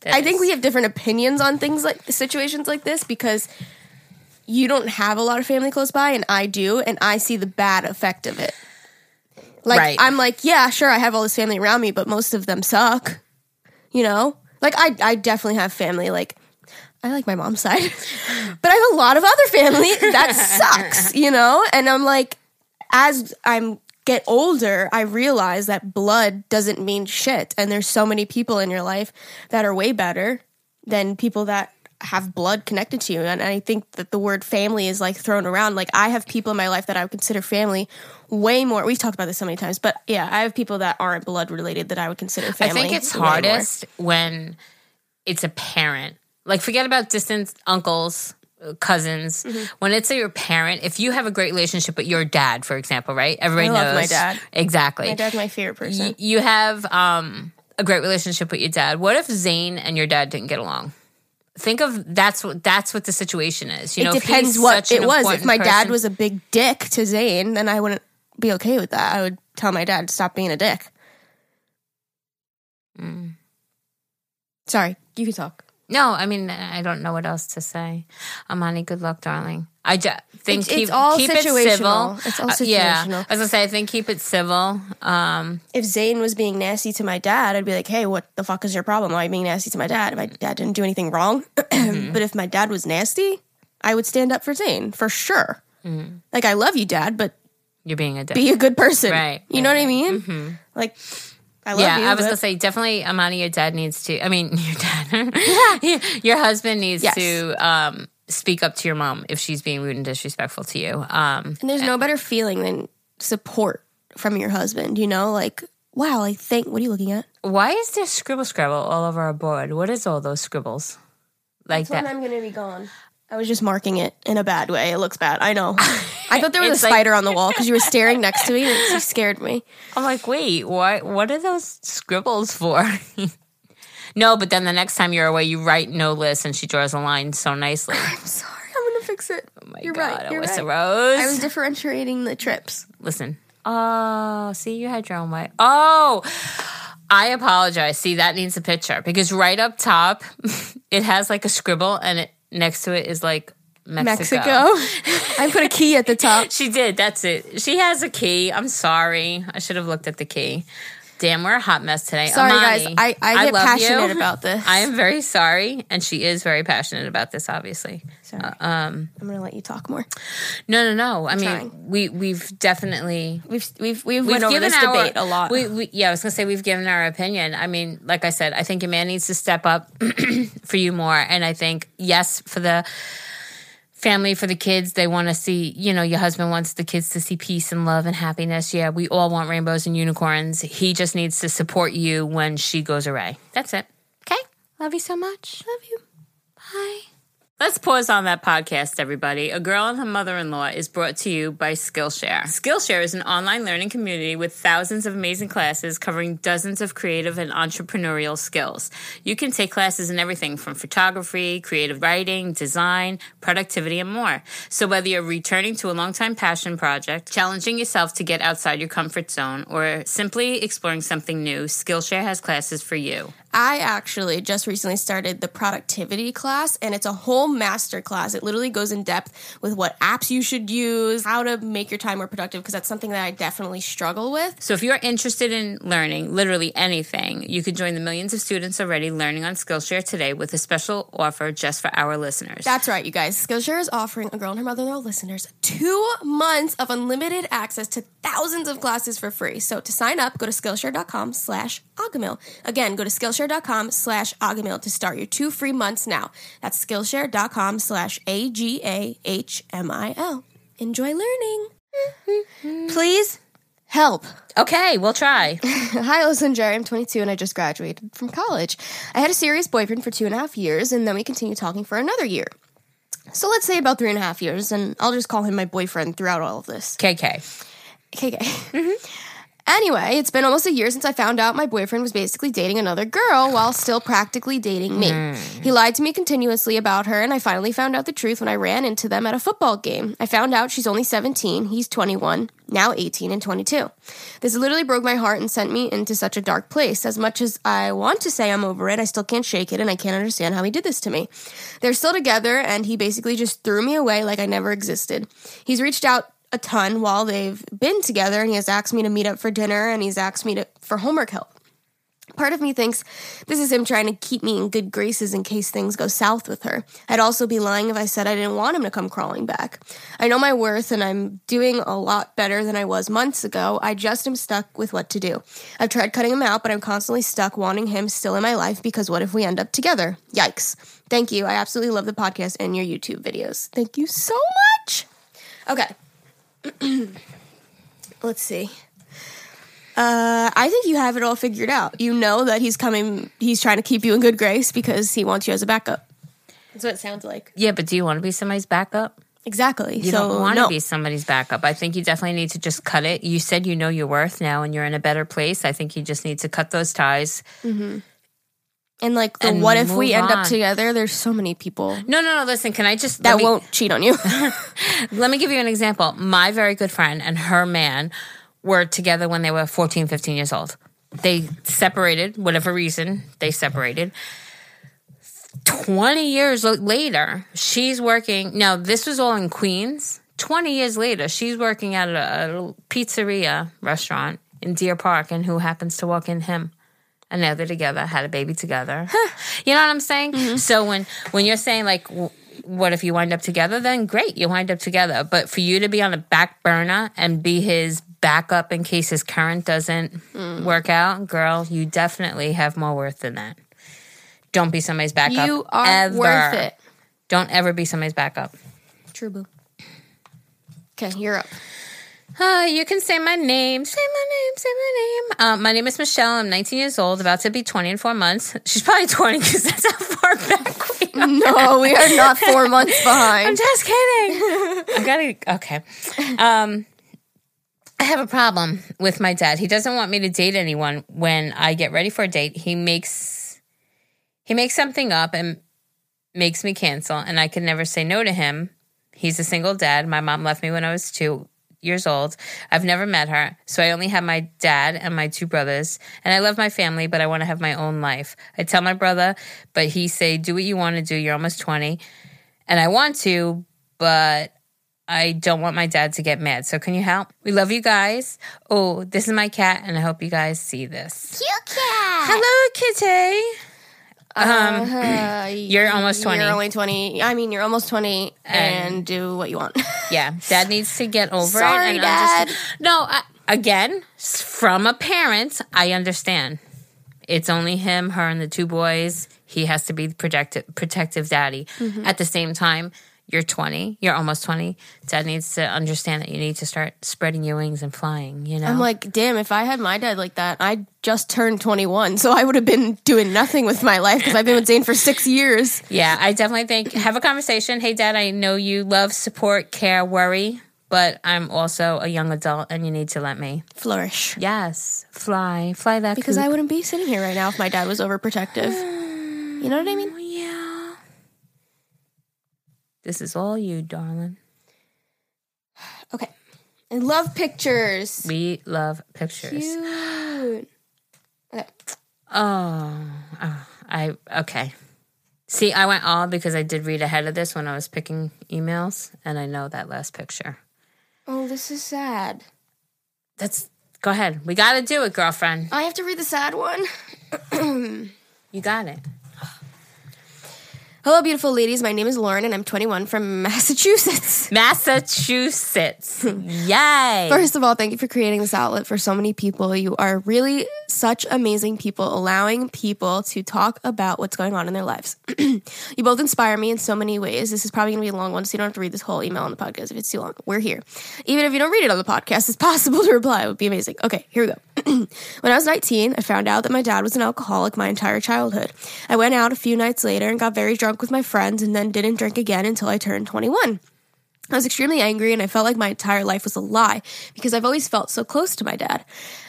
That I think we have different opinions on things like situations like this because you don't have a lot of family close by and I do and I see the bad effect of it. Like Right. I'm like, yeah, sure, I have all this family around me, but most of them suck. You know? Like I I definitely have family like I like my mom's side. but I have a lot of other family that sucks, you know? And I'm like as I'm get older, I realize that blood doesn't mean shit. And there's so many people in your life that are way better than people that have blood connected to you. And I think that the word family is like thrown around. Like I have people in my life that I would consider family way more. We've talked about this so many times, but yeah, I have people that aren't blood related that I would consider family. I think it's way more. hardest when it's a parent. Like forget about distant uncles, cousins. Mm-hmm. When it's your parent, if you have a great relationship with your dad, for example, right? Everybody I love knows my dad. exactly. My dad's my favorite person. Y- you have um, a great relationship with your dad. What if Zane and your dad didn't get along? Think of that's what that's what the situation is. You know, it he's depends what it was. If my dad was a big dick to Zane, then I wouldn't be okay with that. I would tell my dad to stop being a dick. Sorry, you can talk. No, I mean I don't know what else to say. Amani, good luck, darling. I just think It's- keep it's all keep it civil. It's all Uh, yeah, situational. I say I think keep it civil. Um, If Zane was being nasty to my dad, I'd be like, "Hey, what the fuck is your problem? Why are you being nasty to my dad? My dad didn't do anything wrong." Mm-hmm. but if my dad was nasty, I would stand up for Zane for sure. Mm-hmm. Like, I love you, dad, but you're being a dick. be a good person, Right, You know right, what I mean? Like, I love yeah, you. I was but- gonna say definitely, Amani, your dad needs to. I mean, your dad, your husband needs Yes. to um, speak up to your mom if she's being rude and disrespectful to you. Um, And there's no better feeling than support from your husband, you know? Like, wow, I think, what are you looking at? why is there scribble scrabble all over our board? What is all those scribbles like When that? I'm going to be gone. I was just marking it in a bad way. It looks bad. I know. I thought there was a like- spider on the wall because you were staring next to me and you scared me. I'm like, wait, what? What are those scribbles for? no, but then the next time you're away, you write no list, and she draws a line so nicely. I'm sorry. I'm going to fix it. Oh my You're god, right. You're Alyssa right. Rose. I was differentiating the trips. Listen. Oh, see, you had your own way. Oh, I apologize. See, that needs a picture because right up top, it has like a scribble, and it next to it is like Mexico. Mexico. I put a key at the top. She did. That's it. She has a key. I'm sorry. I should have looked at the key. Damn, we're a hot mess today. Sorry, Amani, guys. I, I get love passionate you. about this. I am very sorry, and she is very passionate about this. Obviously, Sorry. Uh, um, I'm going to let you talk more. no, no, no. I mean, trying. we we've definitely We've we've we've, we've went over given this our, debate a lot. We, we, yeah, I was gonna say we've given our opinion. I mean, like I said, I think a man needs to step up for you more, and I think yes, for the family, for the kids, they want to see. You know, your husband wants the kids to see peace and love and happiness. Yeah, we all want rainbows and unicorns. He just needs to support you when she goes away. That's it. Okay, love you so much. Love you. Bye. Let's pause on that podcast, everybody. A Girl and Her Mother in Law is brought to you by Skillshare. Skillshare is an online learning community with thousands of amazing classes covering dozens of creative and entrepreneurial skills. You can take classes in everything from photography, creative writing, design, productivity, and more. So, whether you're returning to a longtime passion project, challenging yourself to get outside your comfort zone, or simply exploring something new, Skillshare has classes for you. I actually just recently started the productivity class, and it's a whole master class. It literally goes in depth with what apps you should use, how to make your time more productive, because that's something that I definitely struggle with. So if you're interested in learning literally anything, you can join the millions of students already learning on Skillshare today with a special offer just for our listeners. That's right, you guys. Skillshare is offering a girl and her mother-in-law listeners two months of unlimited access to thousands of classes for free. So to sign up, go to Skillshare.com slash Agahmil. Again, go to Skillshare.com slash Agahmil to start your two free months now. That's Skillshare.com slash A-G-A-H-M-I-L. Enjoy learning. Please help. okay, we'll try. Hi, listen, Geri. I'm 22 and I just graduated from college. I had a serious boyfriend for two and a half years, and then we continued talking for another year. So let's say about three and a half years, and I'll just call him my boyfriend throughout all of this. KK. KK. Anyway, it's been almost a year since I found out my boyfriend was basically dating another girl while still practically dating me. Hmm. He lied to me continuously about her, and I finally found out the truth when I ran into them at a football game. I found out she's only 17, he's 21, now 18 and 22. This literally broke my heart and sent me into such a dark place. As much as I want to say I'm over it, I still can't shake it, and I can't understand how he did this to me. They're still together, and he basically just threw me away like I never existed. He's reached out a ton while they've been together and he has asked me to meet up for dinner and he's asked me to for homework help. Part of me thinks this is him trying to keep me in good graces in case things go south with her. I'd also be lying if I said I didn't want him to come crawling back. I know my worth and I'm doing a lot better than I was months ago. I just am stuck with what to do. I've tried cutting him out, but I'm constantly stuck wanting him still in my life because what if we end up together? Yikes. Thank you. I absolutely love the podcast and your YouTube videos. Thank you so much. Okay. Let's see. Uh, I think you have it all figured out. You know that he's coming. He's trying to keep you in good grace because he wants you as a backup. That's what it sounds like. Yeah, but do you want to be somebody's backup? Exactly. You so don't want no. to be somebody's backup. I think you definitely need to just cut it. You said you know your worth now and you're in a better place. I think you just need to cut those ties. And like the and what if we move end up together? There's so many people No, no, no. Listen, can I just that me- won't cheat on you. Let me give you an example. My very good friend and her man were together when they were 14, 15 years old. They separated, whatever reason, they separated. 20 years later, she's working. Now, this was all in Queens. 20 years later, she's working at a, a pizzeria restaurant in Deer Park, and who happens to walk in him? And now they're together, had a baby together. you know what I'm saying? Mm-hmm. So when when you're saying like, w- what if you wind up together? Then great, you wind up together. But for you to be on a back burner and be his backup in case his current doesn't mm. work out, girl, you definitely have more worth than that. Don't be somebody's backup. You are ever. worth it. Don't ever be somebody's backup. True, boo. Okay, you're up. Uh, you can say my name. Say my name. Say my name. Um, my name is Michelle. I'm 19 years old, about to be 20 in four months. She's probably 20 because that's how far back we are. No, we are not four months behind. I'm just kidding. I gotta. Okay. Um, I have a problem with my dad. He doesn't want me to date anyone when I get ready for a date. He makes he makes something up and makes me cancel, and I can never say no to him. He's a single dad. My mom left me when I was two years old. I've never met her, so I only have my dad and my two brothers. And I love my family, but I want to have my own life. I tell my brother, but he say, "Do what you want to do. You're almost 20." And I want to, but I don't want my dad to get mad. So can you help? We love you guys. Oh, this is my cat, and I hope you guys see this. Cute cat. Hello, kitty. Um, Uh, You're almost 20. You're only 20. I mean, you're almost 20 and, do what you want. Yeah, dad needs to get over Sorry, it. And Dad. No, I, again, from a parent, I understand. It's only him, her, and the two boys. He has to be the protective, protective daddy. Mm-hmm. At the same time, you're 20. You're almost 20. Dad needs to understand that you need to start spreading your wings and flying. You know. I'm like, damn, if I had my dad like that, I just turned 21. So I would have been doing nothing with my life because I've been with Zane for six years. Yeah, I definitely think have a conversation. Hey, Dad, I know you love, support, care, worry, but I'm also a young adult, and you need to let me. Flourish. Yes, fly, fly that. Because coop. I wouldn't be sitting here right now if my dad was overprotective. You know what I mean? Oh, yeah. This is all you, darling. Okay. I love pictures. We love pictures. Cute. Okay. Oh, oh, I okay. See, I went all because I did read ahead of this when I was picking emails, and I know that last picture. Oh, this is sad. That's go ahead. We got to do it, girlfriend. I have to read the sad one. You got it. Hello, beautiful ladies. My name is Lauren, and I'm 21 from Massachusetts. Massachusetts. Yay. First of all, thank you for creating this outlet for so many people. You are really such amazing people, allowing people to talk about what's going on in their lives. you both inspire me in so many ways. This is probably going to be a long one, so you don't have to read this whole email on the podcast if it's too long. We're here. Even if you don't read it on the podcast, it's possible to reply. It would be amazing. Okay, here we go. when I was 19, I found out that my dad was an alcoholic my entire childhood. I went out a few nights later and got very drunk with my friends and then didn't drink again until I turned 21. I was extremely angry and I felt like my entire life was a lie because I've always felt so close to my dad.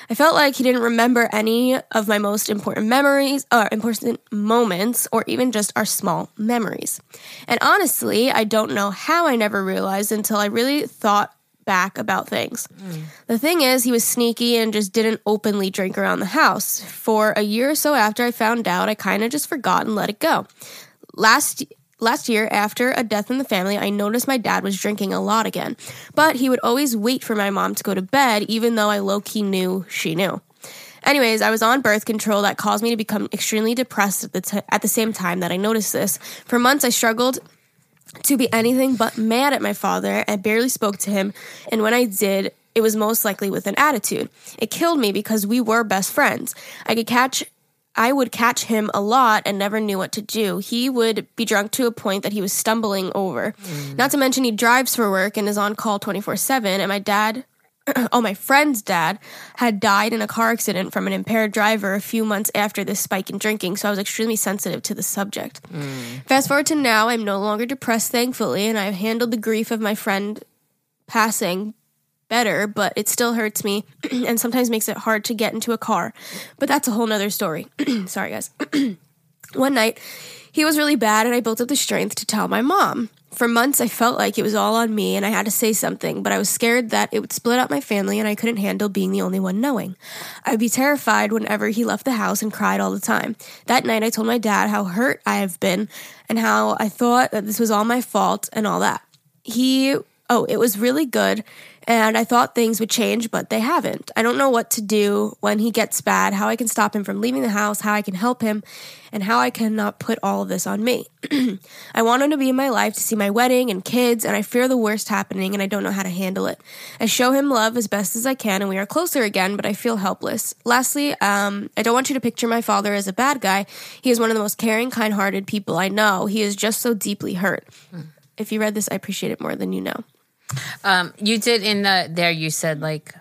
I felt like he didn't remember any of my most important memories or important moments or even just our small memories. And honestly, I don't know how I never realized until I really thought back about things. Mm. The thing is, he was sneaky and just didn't openly drink around the house. For a year or so after I found out, I kind of just forgot and let it go. Last last year after a death in the family, I noticed my dad was drinking a lot again. But he would always wait for my mom to go to bed even though I low-key knew she knew. Anyways, I was on birth control that caused me to become extremely depressed at the, t- at the same time that I noticed this. For months, I struggled to be anything but mad at my father I barely spoke to him. And when I did, it was most likely with an attitude. It killed me because we were best friends. I could catch I would catch him a lot and never knew what to do. He would be drunk to a point that he was stumbling over. Mm. Not to mention he drives for work and is on call 24/7 and my dad oh, my friend's dad had died in a car accident from an impaired driver a few months after this spike in drinking, so I was extremely sensitive to the subject. Mm. Fast forward to now, I'm no longer depressed, thankfully, and I've handled the grief of my friend passing better, but it still hurts me and sometimes makes it hard to get into a car. But that's a whole nother story. Sorry, guys. One night, he was really bad, and I built up the strength to tell my mom. For months, I felt like it was all on me and I had to say something, but I was scared that it would split up my family and I couldn't handle being the only one knowing. I would be terrified whenever he left the house and cried all the time. That night, I told my dad how hurt I have been and how I thought that this was all my fault and all that. He, oh, it was really good and I thought things would change, but they haven't. I don't know what to do when he gets bad, how I can stop him from leaving the house, how I can help him, and how I cannot put all of this on me. I want him to be in my life to see my wedding and kids, and I fear the worst happening and I don't know how to handle it. I show him love as best as I can, and we are closer again, but I feel helpless. Lastly, um, I don't want you to picture my father as a bad guy. He is one of the most caring, kind hearted people I know. He is just so deeply hurt. If you read this, I appreciate it more than you know. Um, you did in the there. You said like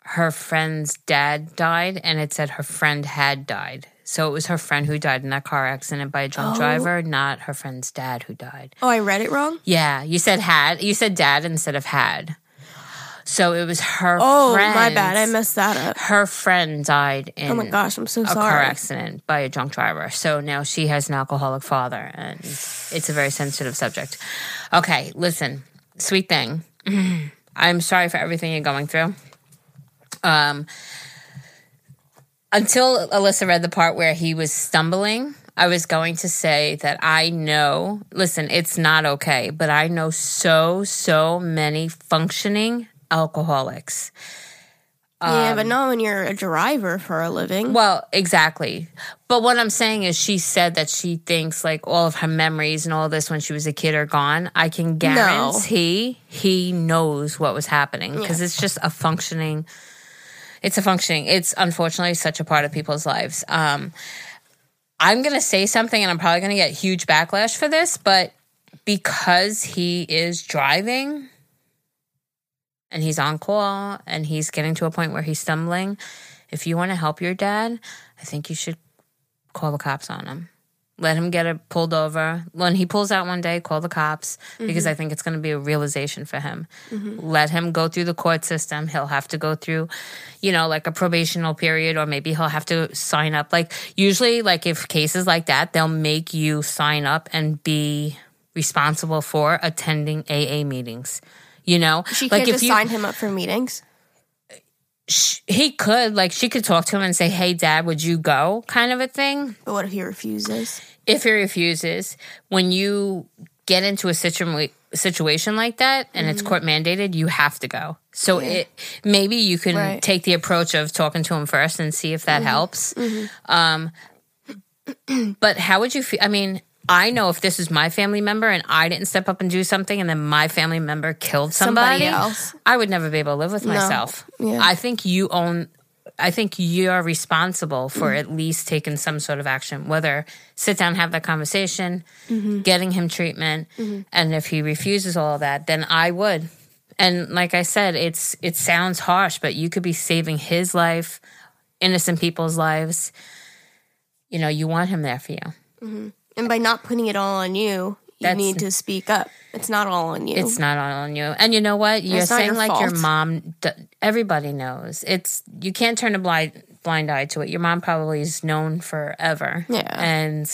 her friend's dad died, and it said her friend had died. So it was her friend who died in that car accident by a drunk Oh. driver, not her friend's dad who died. Oh, I read it wrong? Yeah, you said had. You said dad instead of had. So it was her. Oh, my bad. I messed that up. Her friend died in Oh my gosh, I'm so a car accident by a drunk driver. So now she has an alcoholic father, and it's a very sensitive subject. Okay, listen, sweet thing. I'm sorry for everything you're going through. Um, until Alyssa read the part where he was stumbling, I was going to say that I know, listen, it's not okay, but I know so, so many functioning alcoholics. Yeah, but not when you're a driver for a living. Well, exactly. But what I'm saying is, she said that she thinks like all of her memories and all this when she was a kid are gone. I can guarantee he knows what was happening because it's just a functioning. It's a functioning. It's unfortunately such a part of people's lives. Um, I'm gonna say something, and I'm probably gonna get huge backlash for this, but because he is driving and he's on call and he's getting to a point where he's stumbling, if you want to help your dad, I think you should call the cops on him. Let him get it pulled over. When he pulls out one day, call the cops mm-hmm. because I think it's going to be a realization for him. Mm-hmm. Let him go through the court system. He'll have to go through, you know, like a probational period, or maybe he'll have to sign up. Like, usually, like if cases like that, they'll make you sign up and be responsible for attending AA meetings. You know, she like if just you, sign him up for meetings. sh- he could like she could talk to him and say hey dad would you go? kind of a thing. But what if he refuses? if he refuses when you get into a situ- situation like that and it's mm. court mandated you have to go. So it maybe you can Right. take the approach of talking to him first and see if that mm-hmm. helps. Mm-hmm. Um but how would you feel i mean I know if this is my family member and I didn't step up and do something and then my family member killed somebody, Somebody else. I would never be able to live with myself. Yeah. I think you own I think you're responsible for at least taking some sort of action, whether sit down, have that conversation, mm-hmm. getting him treatment, mm-hmm. and if he refuses all of that, then I would. And like I said, it's it sounds harsh, but you could be saving his life, innocent people's lives. You know, you want him there for you. Mm-hmm. And by not putting it all on you, you That's- need to speak up. It's not all on you. It's not all on you. And you know what? You're saying your like your mom. Everybody knows it's. You can't turn a blind blind eye to it. Your mom probably is known forever. Yeah. and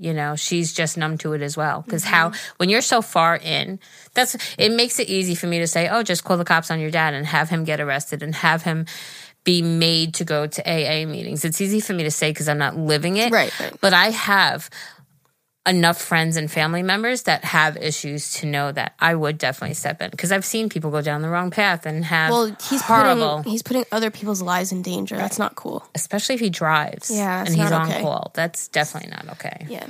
you know she's just numb to it as well. Because Mm-hmm. how when you're so far in, that's it makes it easy for me to say, oh, just call the cops on your dad and have him get arrested and have him. Be made to go to AA meetings. It's easy for me to say because I'm not living it. Right, right. But I have enough friends and family members that have issues to know that I would definitely step in because I've seen people go down the wrong path and have well, he's horrible, putting he's putting other people's lives in danger. That's not cool. especially if he drives. Yeah, and he's on call. That's definitely not okay. Yeah.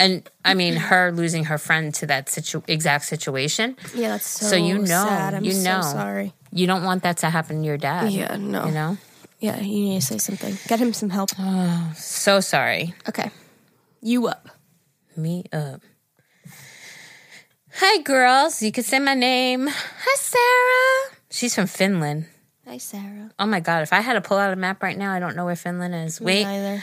And I mean, her losing her friend to that situ- exact situation, Yeah, that's so, So you know, sad. I'm you so know. sorry. you don't want that to happen to your dad. Yeah, no. you know. Yeah, you need to say something. Get him some help. Oh, so sorry. Okay. You up. Me up. Hi, girls. You can say my name. Hi, Sarah. She's from Finland. Hi, Sarah. Oh my god, if I had to pull out a map right now, I don't know where Finland is. Wait, Neither.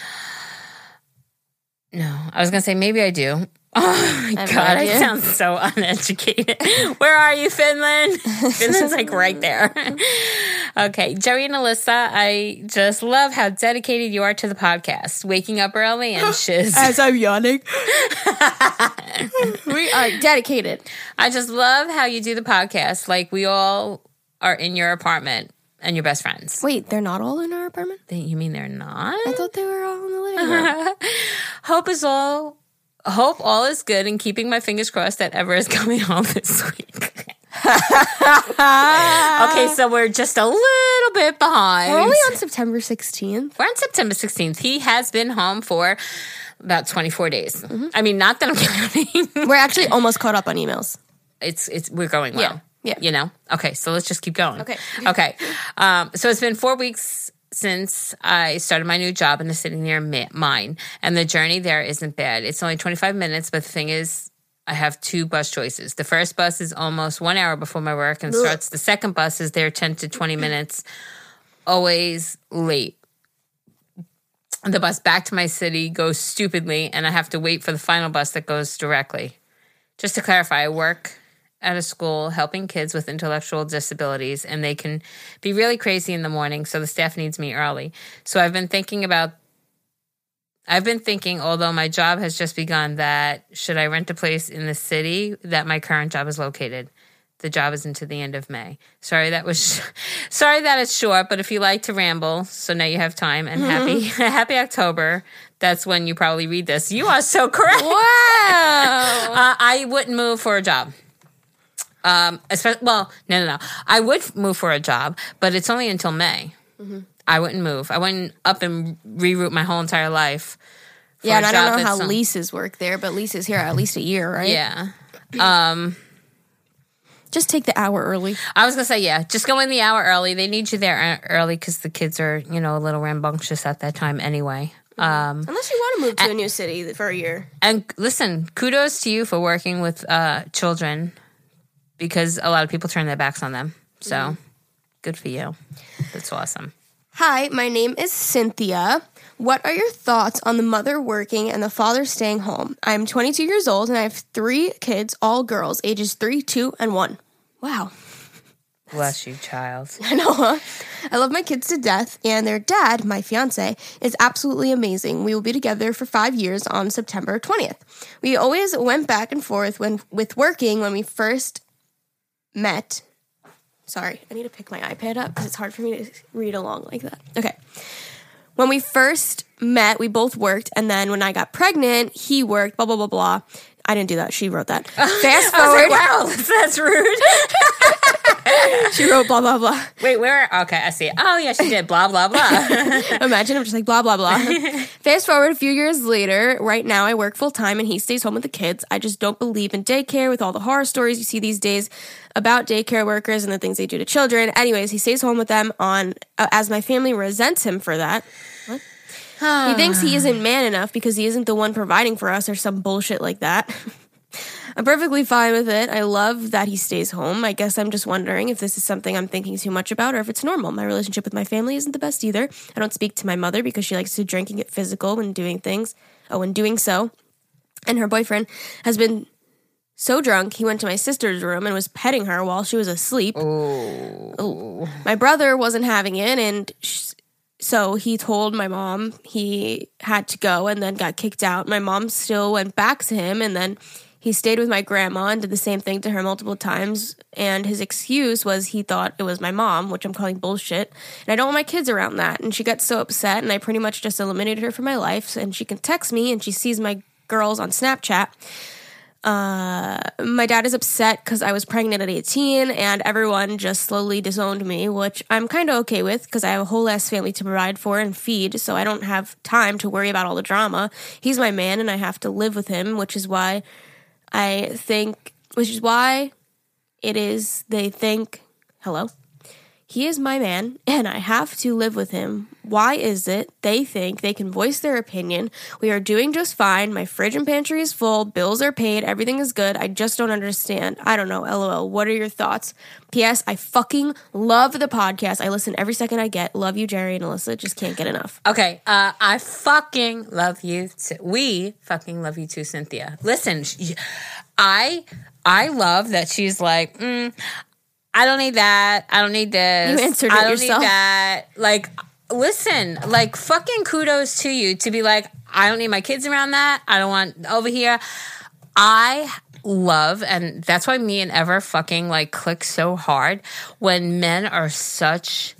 No. I was gonna say maybe I do. Oh my god, I sound so uneducated. Where are you, Finland? Finland's like right there. okay, Geri and Alyssa, I just love how dedicated you are to the podcast. Waking up early and shiz. As I'm yawning. we are dedicated. I just love how you do the podcast. Like we all are in your apartment and your best friends. Wait, they're not all in our apartment? They- You mean they're not? I thought they were all in the living room. Hope is all. Hope all is good and keeping my fingers crossed that Ever is coming home this week. okay, so we're just a little bit behind. We're only on September 16th. We're on September 16th. He has been home for about 24 days. Mm-hmm. I mean, not that I'm counting. We're actually almost caught up on emails. it's it's we're going well. Yeah, yeah. You know. Okay, so let's just keep going. Okay. Okay. Um, so it's been four weeks since I started my new job in the city near mi- mine, and the journey there isn't bad. It's only twenty five minutes, but the thing is. I have two bus choices. The first bus is almost one hour before my work and starts. The second bus is there 10 to 20 minutes, always late. The bus back to my city goes stupidly, and I have to wait for the final bus that goes directly. Just to clarify, I work at a school helping kids with intellectual disabilities, and they can be really crazy in the morning, so the staff needs me early. So I've been thinking about. I've been thinking, although my job has just begun, that should I rent a place in the city that my current job is located? The job is until the end of May. Sorry that was, sorry that it's short, but if you like to ramble, so now you have time and happy, happy October. That's when you probably read this. You are so correct. Wow. Uh, I wouldn't move for a job. Um, especially, well, no, no, no. I would move for a job, but it's only until May. Mm-hmm. I wouldn't move. I wouldn't up and reroute my whole entire life. yeah, and I don't know how on- leases work there, but leases here are at least a year, right? Yeah. Um, Just take the hour early. I was gonna say yeah. Just go in the hour early. They need you there uh, early because the kids are you know a little rambunctious at that time anyway. Um, Unless you want to move to a new city for a year. and listen, kudos to you for working with uh, children because a lot of people turn their backs on them. So mm-hmm. good for you. That's awesome. Hi, my name is Cynthia. What are your thoughts on the mother working and the father staying home? I'm 22 years old and I have three kids, all girls, ages three, two, and one. Wow. Bless you, child. I know, huh? I love my kids to death, and their dad, my fiance, is absolutely amazing. We will be together for five years on September 20th. We always went back and forth when with working when we first met. Sorry, I need to pick my iPad up because it's hard for me to read along like that. Okay. When we first met, we both worked, and then when I got pregnant, he worked, blah, blah, blah, blah. I didn't do that. She wrote that. Fast forward, wow, that's rude. she wrote blah, blah, blah. Wait, where? Okay, I see. Oh yeah, she did. Blah blah blah. Imagine I'm just like blah blah blah. Fast forward a few years later, right now I work full time and he stays home with the kids. I just don't believe in daycare with all the horror stories you see these days about daycare workers and the things they do to children. Anyways, he stays home with them on uh, as my family resents him for that. What? he thinks he isn't man enough because he isn't the one providing for us or some bullshit like that. I'm perfectly fine with it. I love that he stays home. I guess I'm just wondering if this is something I'm thinking too much about or if it's normal. My relationship with my family isn't the best either. I don't speak to my mother because she likes to drink and get physical when doing things. Oh, when doing so. And her boyfriend has been so drunk, he went to my sister's room and was petting her while she was asleep. Oh. oh my brother wasn't having it, and sh- so he told my mom he had to go and then got kicked out. My mom still went back to him, and then he stayed with my grandma and did the same thing to her multiple times. And his excuse was he thought it was my mom, which I'm calling bullshit. And I don't want my kids around that. And she got so upset, and I pretty much just eliminated her from my life. And she can text me, and she sees my girls on Snapchat. Uh, my dad is upset because I was pregnant at 18 and everyone just slowly disowned me, which I'm kind of okay with because I have a whole ass family to provide for and feed, so I don't have time to worry about all the drama. He's my man and I have to live with him, which is why I think, which is why it is they think, hello? He is my man, and I have to live with him. Why is it they think they can voice their opinion? We are doing just fine. My fridge and pantry is full. Bills are paid. Everything is good. I just don't understand. I don't know. LOL. What are your thoughts? P.S. I fucking love the podcast. I listen every second I get. Love you, Geri and Alyssa. Just can't get enough. Okay, uh, I fucking love you. We fucking love you too, Cynthia. Listen, I I love that she's like, mm, I don't need that. I don't need this. You answered I don't yourself. need that. Like, listen, like fucking kudos to you to be like, I don't need my kids around that. I don't want over here. I love and that's why me and Ever fucking like click so hard when men are such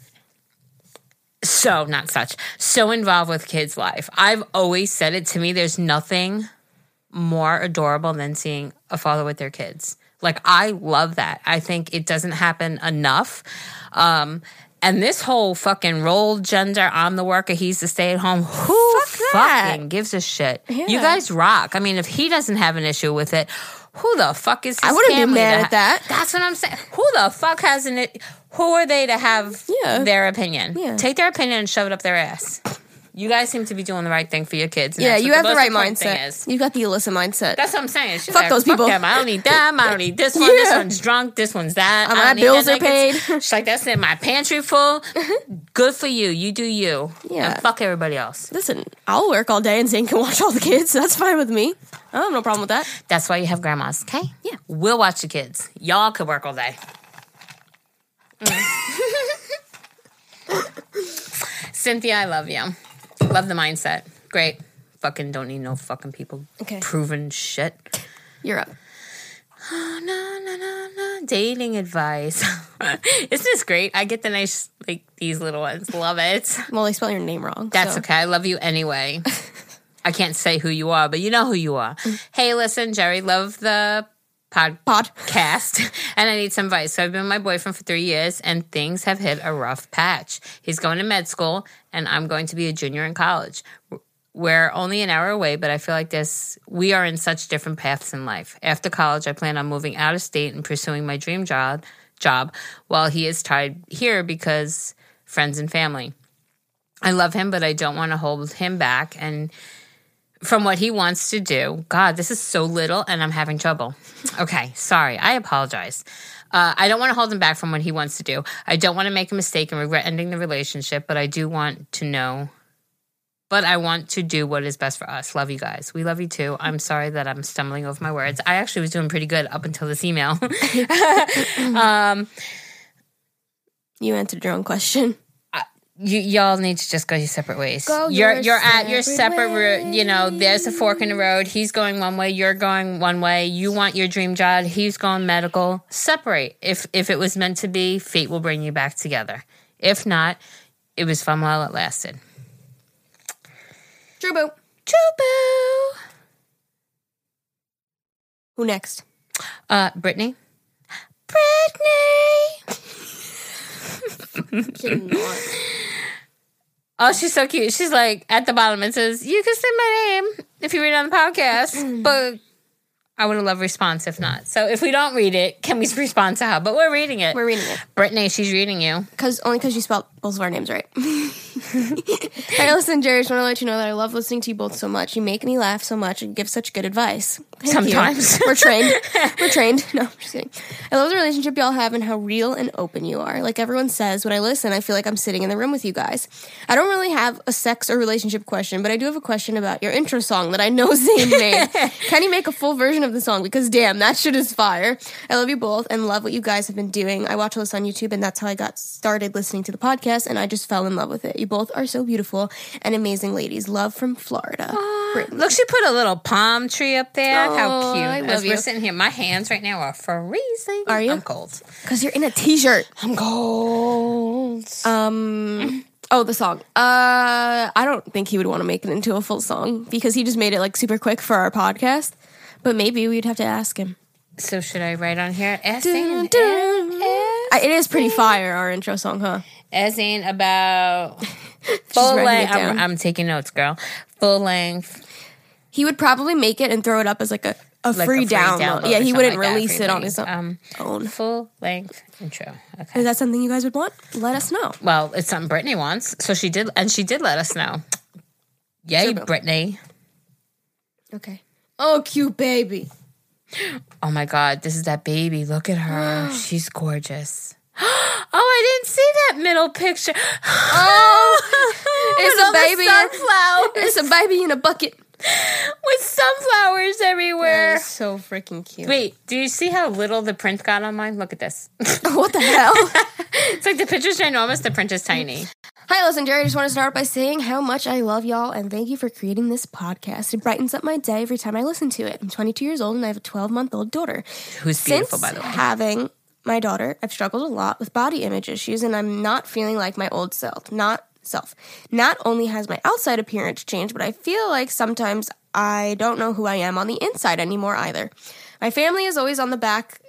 so not such so involved with kids life i've always said it to me there's nothing more adorable than seeing a father with their kids like i love that. I think it doesn't happen enough. Um and this whole fucking role gender i'm the worker he's the stay-at-home who Fuck that. fucking gives a shit? You guys rock. I mean if he doesn't have an issue with it who the fuck is I wouldn't be mad at that. that's what i'm saying. Who the fuck has an it who are they to have Yeah. their opinion? Yeah. take their opinion and shove it up their ass you guys seem to be doing the right thing for your kids Yeah, you have the most right mindset. is. You got the Alyssa mindset. That's what I'm saying. She's Fuck like, those people. them. I don't need them. I don't need this one. This one's drunk. This one's that. Uh, my bills are paid. She's like, that's it. My pantry full. Good for you. You do you. Yeah. And fuck everybody else. Listen, I'll work all day and Zane can watch all the kids. That's fine with me. I have no problem with that. That's why you have grandmas. Okay. Yeah. We'll watch the kids. Y'all could work all day. Mm. Cynthia, I love you. Love the mindset. Great. Fucking don't need no fucking people Okay. proving shit. You're up. Oh, no, no, no, no. Dating advice. Isn't this great? I get the nice, like, these little ones. Love it. Well, they spelled your name wrong. That's so. okay. I love you anyway. I can't say who you are, but you know who you are. Mm. hey, listen, Geri, love the pod podcast and I need some advice. So I've been with my boyfriend for three years, and things have hit a rough patch. He's going to med school, and I'm going to be a junior in college. We're only an hour away, but I feel like this. We are in such different paths in life. After college, I plan on moving out of state and pursuing my dream job. Job, while he is tied here because friends and family. I love him, but I don't want to hold him back. And from what he wants to do, God, this is so little and I'm having trouble. Okay, sorry. I apologize. Uh, I don't want to hold him back from what he wants to do. I don't want to make a mistake and regret ending the relationship, but I do want to know. But I want to do what is best for us. Love you guys. We love you too. I'm sorry that I'm stumbling over my words. I actually was doing pretty good up until this email. um, You answered your own question. You y'all need to just go your separate ways. Go you're your you're at your separate route. You know, there's a fork in the road. He's going one way. You're going one way. You want your dream job. He's going medical. Separate. If if it was meant to be, fate will bring you back together. If not, it was fun while it lasted. True boo. Choo Who next? Uh, Brittany. Brittany. Oh, she's so cute. She's like at the bottom. It says, "You can say my name if you read it on the podcast." but I would love response if not. So if we don't read it, can we respond to her? But we're reading it. We're reading it. Brittany, she's reading you. Cause only because you spelled both of our names right. hey, listen, Geri. I just want to let you know that I love listening to you both so much. You make me laugh so much and give such good advice. Thank you. Sometimes. we're trained. We're trained. No, I'm just kidding. I love the relationship y'all have and how real and open you are. Like everyone says, when I listen, I feel like I'm sitting in the room with you guys. I don't really have a sex or relationship question, but I do have a question about your intro song that I know Zane made. Can you make a full version of the song? Because damn, that shit is fire. I love you both and love what you guys have been doing. I watch all this on YouTube, and that's how I got started listening to the podcast, and I just fell in love with it. You both are so beautiful and amazing ladies. Love from Florida. Brittany. Look, she put a little palm tree up there. How Oh, cute! I love As we're you. sitting here, my hands right now are freezing. Are you? I'm cold. Because you're in a t shirt. I'm cold. Um. Oh, the song. Uh, I don't think he would want to make it into a full song because he just made it like super quick for our podcast. But maybe we'd have to ask him. so should I write on here? Dun, Asking, dun. I- It is pretty fire, our intro song, huh? Asking about full length. I'm, I'm taking notes, girl. Full length. He would probably make it and throw it up as like a A like free download. Yeah, he wouldn't like release free it on his own. um, own. full length intro. Okay. Is that something you guys would want? Let us know. Well, it's something Brittany wants, so she did, and she did let us know. Yay, Sure. Brittany! Okay. Oh, cute baby. Oh my God, this is that baby. Look at her. She's gorgeous. Oh, I didn't see that middle picture. Oh, it's a baby. It's a baby in a bucket. with sunflowers everywhere. That is so freaking cute. Wait, do you see how little the print got on mine? Look at this. what the hell? it's like the picture's ginormous, the print is tiny. Hi, listen, Geri. I just want to start by saying how much I love y'all and thank you for creating this podcast. It brightens up my day every time I listen to it. I'm 22 years old and I have a 12 month old daughter. Who's beautiful, Since by the way. having my daughter, I've struggled a lot with body image issues and I'm not feeling like my old self. Not self. Not only has my outside appearance changed, but I feel like sometimes I don't know who I am on the inside anymore either. My family is always on the back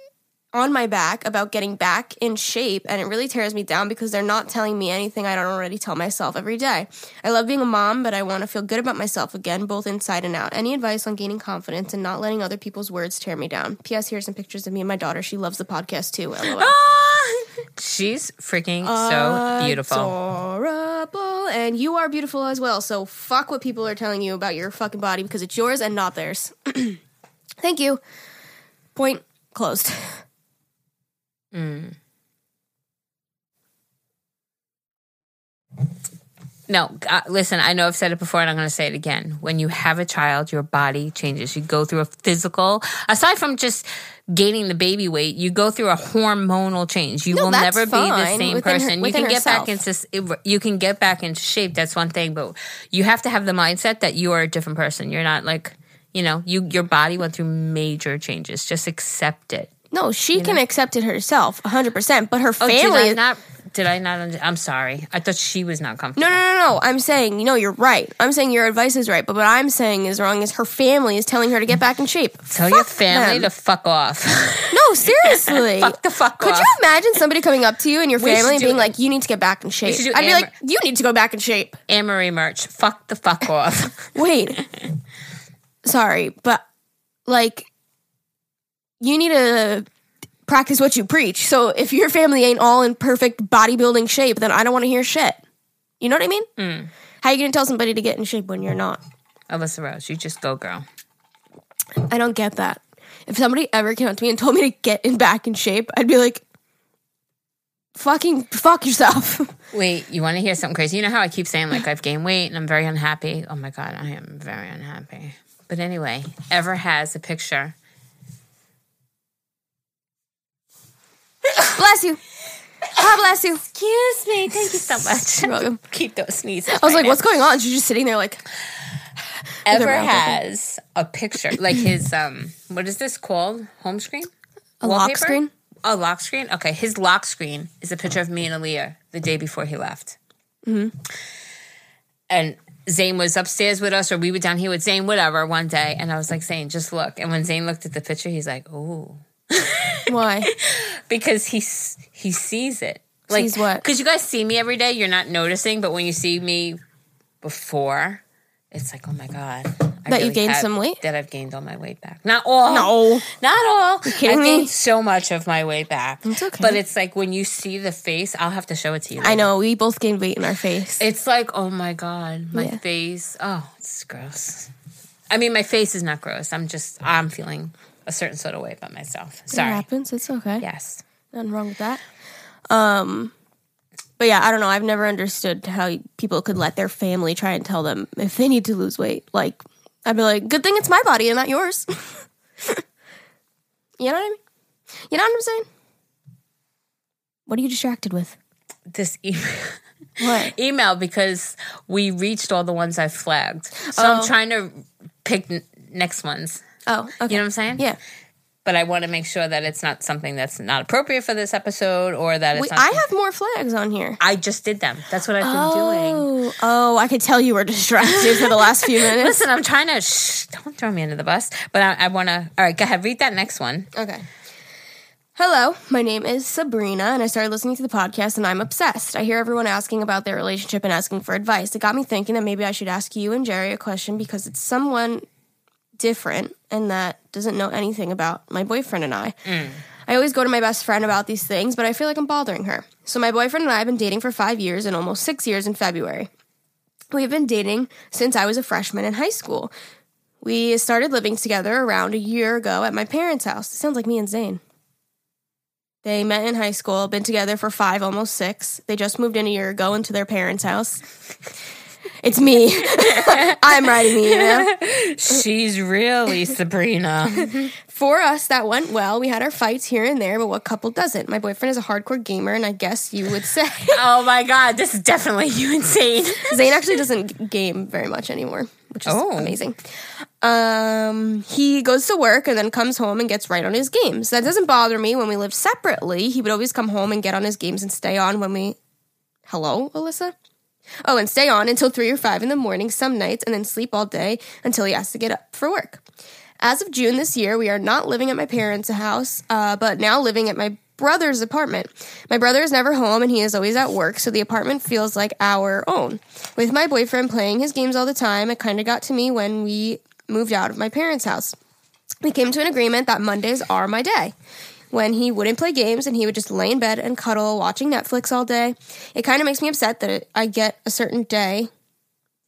on my back about getting back in shape and it really tears me down because they're not telling me anything I don't already tell myself every day. I love being a mom, but I want to feel good about myself again, both inside and out. Any advice on gaining confidence and not letting other people's words tear me down? P.S. Here's some pictures of me and my daughter. She loves the podcast too. LOL. Ah! She's freaking so beautiful. Adorable. And you are beautiful as well. So fuck what people are telling you about your fucking body because it's yours and not theirs. Thank you. Point closed. No, uh, listen, I know I've said it before and I'm going to say it again. When you have a child, your body changes. You go through a physical, aside from just gaining the baby weight, you go through a hormonal change. You No, will never be the same within her- person. you within can get back into you can get back into shape. That's one thing, but you have to have the mindset that you are a different person. You're not like, you know, you your body went through major changes. Just accept it. No, she can accept it herself, 100%. But her Oh, family. did I not? Did I not? Under, I'm sorry. I thought she was not comfortable. no, no, no, no. I'm saying, you know, you're right. I'm saying your advice is right. But what I'm saying is wrong is her family is telling her to get back in shape. Tell your family them. to fuck off. No, seriously. Fuck the fuck Could off. you imagine somebody coming up to you and your We family and being it. like, you need to get back in shape? I'd be like, you need to go back in shape. Marie merch. Fuck the fuck off. Wait. Sorry, but like, you need to practice what you preach. So if your family ain't all in perfect bodybuilding shape, then I don't want to hear shit. You know what I mean? Hmm. How you gonna tell somebody to get in shape when you're not? Alyssa Rose, you just go, girl. I don't get that. If somebody ever came up to me and told me to get in back in shape, I'd be like, fucking fuck yourself. Wait, you want to hear something crazy? You know how I keep saying like I've gained weight and I'm very unhappy. Oh my god, I am very unhappy. But anyway, Ever has a picture. Bless you. God bless you. Excuse me. Thank you so much. You're welcome. Keep those sneezes. I was like, what's going on? She's just sitting there like, Ever mouth open. has a picture like his um. What is this called? Home screen. a lock screen? A lock screen? Okay, his lock screen is a picture of me and Aaliyah the day before he left. Mm-hmm. And Zane was upstairs with us, or we were down here with Zane, whatever, one day. And I was like, Zane, just look. And when Zane looked at the picture, he's like, ooh. Why? Because he, he sees it. Like, Sees what? Because you guys see me every day, you're not noticing. But when you see me before, it's like, oh my God. I That you gained some weight? That I've gained all my weight back. Not all. No. Not all. You kidding I me? gained so much of my way back. It's okay. But it's like when you see the face, I'll have to show it to you. I know, we both gained weight in our face. It's like, oh my God, my Yeah. face. Oh, it's gross. I mean, my face is not gross. I'm just, I'm feeling a certain sort of way about myself. Sorry. It happens. It's okay. Yes. Nothing wrong with that. Um, but yeah, I don't know. I've never understood how people could let their family try and tell them if they need to lose weight. Like, I'd be like, good thing it's my body and not yours. you know what I mean? You know what I'm saying? What are you distracted with? This email. What? email because we reached all the ones I've flagged. So Oh. I'm trying to pick n- next ones. Oh, okay. You know what I'm saying? Yeah. But I want to make sure that it's not something that's not appropriate for this episode or that it's. I have more flags on here. I just did them. That's what I've been oh. doing. Oh, oh, I could tell you were distracted for the last few minutes. Listen, I'm trying to. Shh, don't throw me under the bus. But I, I want to. All right, go ahead. Read that next one. Okay. Hello, my name is Sabrina, and I started listening to the podcast, and I'm obsessed. I hear everyone asking about their relationship and asking for advice. It got me thinking that maybe I should ask you and Geri a question because it's someone different and that doesn't know anything about my boyfriend and I. Mm. I always go to my best friend about these things, but I feel like I'm bothering her. So my boyfriend and I have been dating for five years and almost six years in February. We've been dating since I was a freshman in high school. We started living together around a year ago at my parents' house. It sounds like me and Zane. They met in high school, been together for five, almost six. They just moved in a year ago into their parents' house. It's me. I'm writing the email. She's really Sabrina. For us, that went well. We had our fights here and there, but what couple doesn't? My boyfriend is a hardcore gamer, and I guess you would say oh my god, this is definitely you insane. Zane actually doesn't game very much anymore, which is Oh. amazing. Um, he goes to work and then comes home and gets right on his games. That doesn't bother me. When we lived separately, he would always come home and get on his games and stay on when we. Hello, Alyssa. Oh, and stay on until three or five in the morning some nights, and then sleep all day until he has to get up for work. As of June this year, we are not living at my parents' house, uh, but now living at my brother's apartment. My brother is never home and he is always at work, so the apartment feels like our own. With my boyfriend playing his games all the time, it kind of got to me when we moved out of my parents' house. We came to an agreement that Mondays are my day. When he wouldn't play games and he would just lay in bed and cuddle, watching Netflix all day. It kind of makes me upset that I get a certain day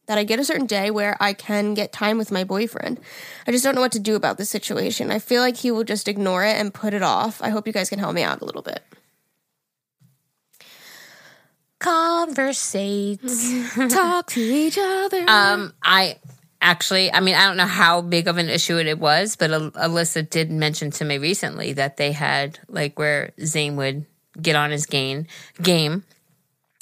that I get a certain day where I can get time with my boyfriend. I just don't know what to do about this situation. I feel like he will just ignore it and put it off. I hope you guys can help me out a little bit. Conversate. Talk to each other. Um, I actually, I mean, I don't know how big of an issue it was, but Alyssa did mention to me recently that they had like where Zane would get on his game, game,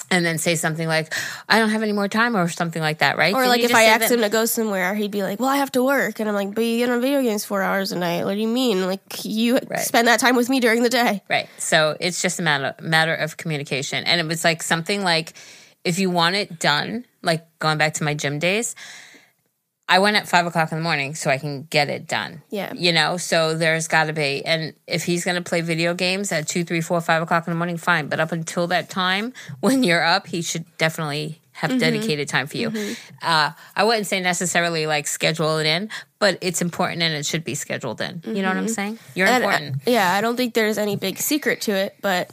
and then say something like, "I don't have any more time" or something like that, right? or Didn't like if I asked that- him to go somewhere, he'd be like, "Well, I have to work," and I'm like, "But you get on video games four hours a night. What do you mean? Like you Right. spend that time with me during the day." Right. So it's just a matter matter of communication. And it was like something like if you want it done, like going back to my gym days, I went at five o'clock in the morning so I can get it done. Yeah. You know, so there's gotta be and if he's gonna play video games at two, three, four, five o'clock in the morning, fine. But up until that time, when you're up, he should definitely have mm-hmm. dedicated time for you. Mm-hmm. Uh, I wouldn't say necessarily like schedule it in, but it's important and it should be scheduled in. You know what I'm mm-hmm. saying? You're And, important. yeah, I don't think there's any big secret to it, but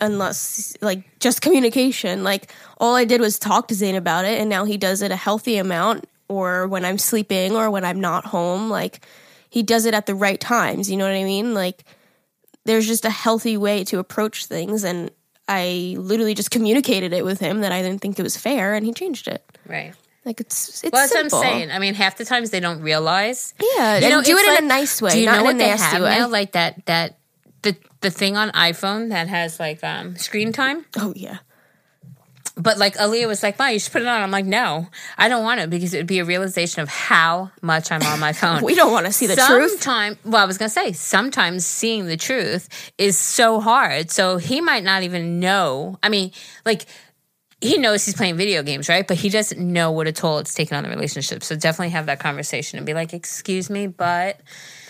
unless like just communication. Like all I did was talk to Zane about it, and now he does it a healthy amount, or when I'm sleeping, or when I'm not home. Like he does it at the right times. You know what I mean? Like there's just a healthy way to approach things, and I literally just communicated it with him that I didn't think it was fair, and he changed it. Right. Like it's it's Well, that's simple. what I'm saying. I mean, half the times they don't realize. Yeah, and do it's it in a nice way, Do you not know what they have way. now? Like that that the the thing on iPhone that has like um screen time. Oh yeah. But like Aaliyah was like, "Ma, you should put it on." I'm like, "No, I don't want it because it would be a realization of how much I'm on my phone." We don't want to see the truth. Sometime, well, I was gonna say, sometimes seeing the truth is so hard. So he might not even know. I mean, like he knows he's playing video games, right? But he doesn't know what a toll it's taken on the relationship. So definitely have that conversation and be like, "Excuse me, but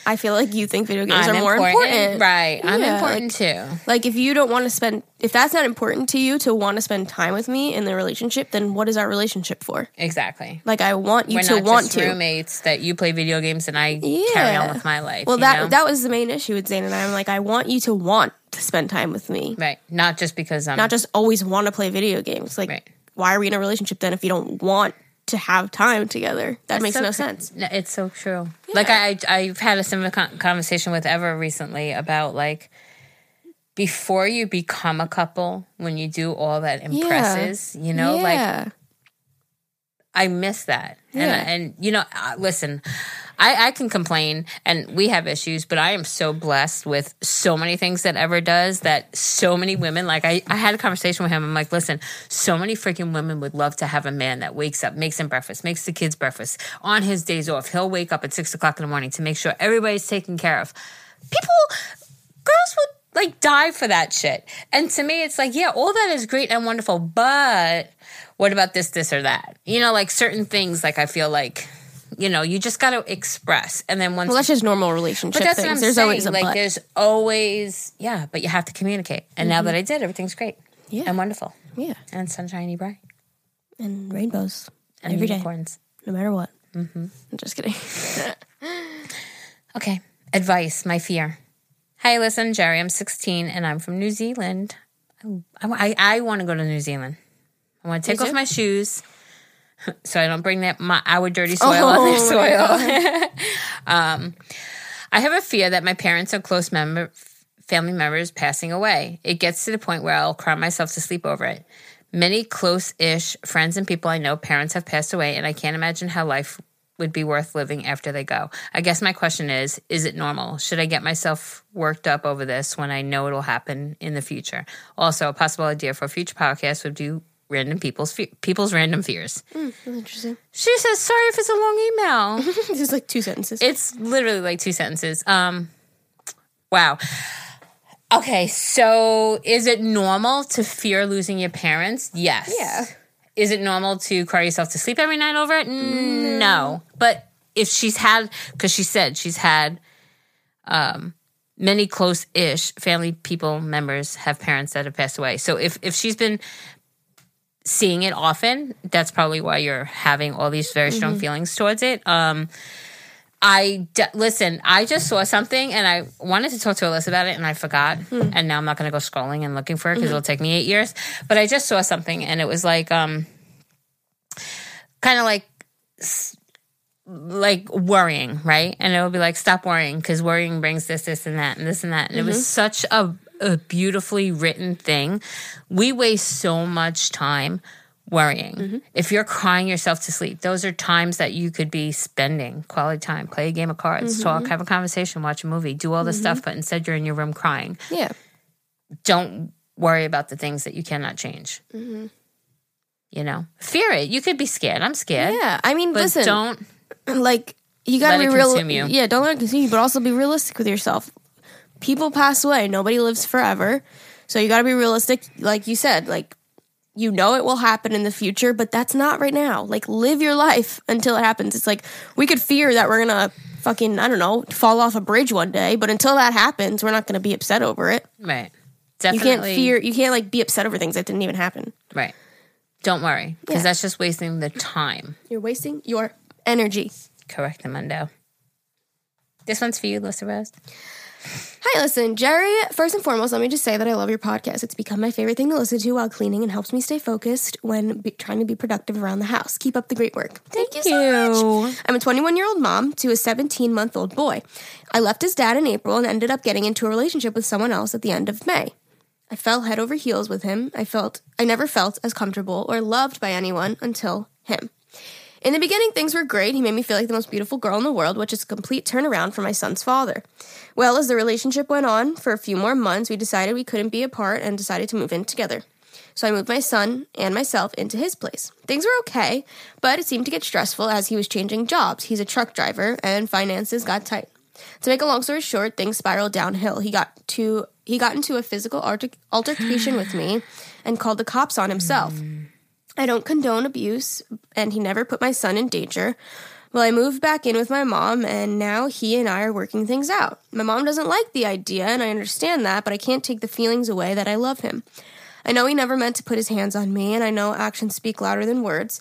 I feel like you think video games I'm are more important. right? I'm Yeah, important too." Like if you don't want to spend if that's not important to you to want to spend time with me in the relationship, then what is our relationship for? Exactly. Like I want you We're to not want just to. roommates that you play video games and I carry on with my life. Well, that know? that was the main issue with Zane and I. I'm like, I want you to want to spend time with me, right, not just because I'm not just always want to play video games. Like, Right. why are we in a relationship then if you don't want to have time together? That makes so no cr- sense. It's so true. Like I, I've had a similar con- conversation with Ever recently about like before you become a couple, when you do all that impresses, you know, like. I miss that. Yeah. And and you know, listen, I I can complain and we have issues, but I am so blessed with so many things that Ever does that so many women like I I had a conversation with him. I'm like, listen, so many freaking women would love to have a man that wakes up, makes them breakfast, makes the kids breakfast on his days off. He'll wake up at six o'clock in the morning to make sure everybody's taken care of. People, girls would like die for that shit. And to me, it's like, yeah, all that is great and wonderful, but what about this, this, or that? You know, like certain things, like I feel like, you know, you just got to express. And then once, Well, that's just normal relationship but that's things. what I'm There's saying. always a like, there's always, yeah, but you have to communicate. And now mm-hmm. that I did, everything's great Yeah. and wonderful yeah, and sunshiny bright and rainbows and every day, unicorns. no matter what. Mm-hmm. I'm just kidding. Okay. Advice, my fear. Hi, listen, Geri. I'm 16 and I'm from New Zealand. Oh, I, I, want to go to New Zealand. I want to take off my shoes so I don't bring that my our dirty soil on their Oh, soil. um, I have a fear that my parents or close member family members passing away. It gets to the point where I'll cry myself to sleep over it. Many close-ish friends and people I know, parents have passed away, and I can't imagine how life would be worth living after they go. I guess my question is is it normal? Should I get myself worked up over this when I know it'll happen in the future? Also, a possible idea for a future podcast would do random people's fe- people's random fears. Interesting. She says, "Sorry if it's a long email." This is like two sentences. it's literally like two sentences. Um wow. Okay, so is it normal to fear losing your parents? Yes. Yeah. Is it normal to cry yourself to sleep every night over it? No. But if she's had, because she said she's had um, many close ish family people members have parents that have passed away. So if, if she's been seeing it often, that's probably why you're having all these very strong feelings towards it. Um, I listen. I just saw something and I wanted to talk to Alyssa about it and I forgot. And now I'm not going to go scrolling and looking for it because it'll take me eight years. But I just saw something and it was like, um, kind of like, like worrying, right? And it would be like, stop worrying because worrying brings this, this, and that, and this and that. And it was such a a beautifully written thing. We waste so much time worrying. Mm-hmm. If you're crying yourself to sleep, those are times that you could be spending quality time, play a game of cards, mm-hmm. talk, have a conversation, watch a movie, do all this mm-hmm. stuff, but instead you're in your room crying. yeah. Don't worry about the things that you cannot change. You know, fear it. You could be scared. I'm scared. Yeah. I mean, But listen, don't. like you gotta be real. you. Yeah, don't let it consume you, but also be realistic with yourself. People pass away. Nobody lives forever, so you gotta be realistic. Like you said, like you know it will happen in the future, but that's not right now. Like live your life until it happens. It's like we could fear that we're gonna fucking I don't know fall off a bridge one day, but until that happens, we're not gonna be upset over it. Right. Definitely. You can't fear. You can't like be upset over things that didn't even happen. Right. Don't worry because Yeah. that's just wasting the time. You're wasting your energy. Correct, Amundo. This one's for you, Lissa Rose. Hi, listen, Geri. First and foremost, let me just say that I love your podcast. It's become my favorite thing to listen to while cleaning and helps me stay focused when be- trying to be productive around the house. Keep up the great work. Thank, you so much. I'm a 21 year old mom to a 17 month old boy. I left his dad in April and ended up getting into a relationship with someone else at the end of May. I fell head over heels with him. I felt I never felt as comfortable or loved by anyone until him. In the beginning, things were great. He made me feel like the most beautiful girl in the world, which is a complete turnaround for my son's father. Well, as the relationship went on for a few more months, we decided we couldn't be apart and decided to move in together. So I moved my son and myself into his place. Things were okay, but it seemed to get stressful as he was changing jobs. He's a truck driver and finances got tight. To make a long story short, things spiraled downhill. He got to he got into a physical alter- altercation with me and called the cops on himself. Mm. I don't condone abuse, and he never put my son in danger. Well, I moved back in with my mom, and now he and I are working things out. My mom doesn't like the idea, and I understand that, but I can't take the feelings away that I love him. I know he never meant to put his hands on me, and I know actions speak louder than words.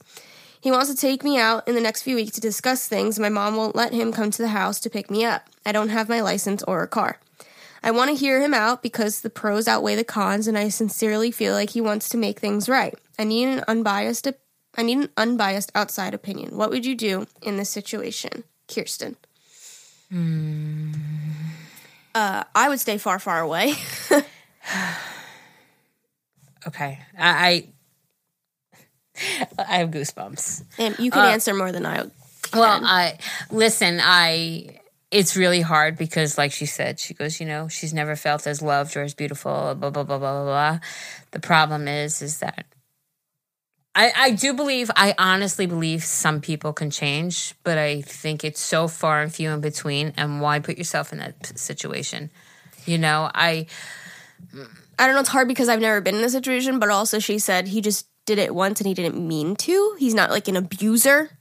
He wants to take me out in the next few weeks to discuss things. My mom won't let him come to the house to pick me up. I don't have my license or a car. I want to hear him out because the pros outweigh the cons, and I sincerely feel like he wants to make things right. I need an unbiased. I need an unbiased outside opinion. What would you do in this situation, Kirsten? Uh, I would stay far, far away. Okay. I I, I have goosebumps. and you can answer more than I. Well, I listen, I it's really hard because like she said, she goes, you know, she's never felt as loved or as beautiful, blah blah blah blah blah blah. The problem is is that I, I do believe, I honestly believe some people can change, but I think it's so far and few in between. And why put yourself in that situation? You know, I, I don't know. It's hard because I've never been in a situation, but also she said he just did it once and he didn't mean to. He's not like an abuser,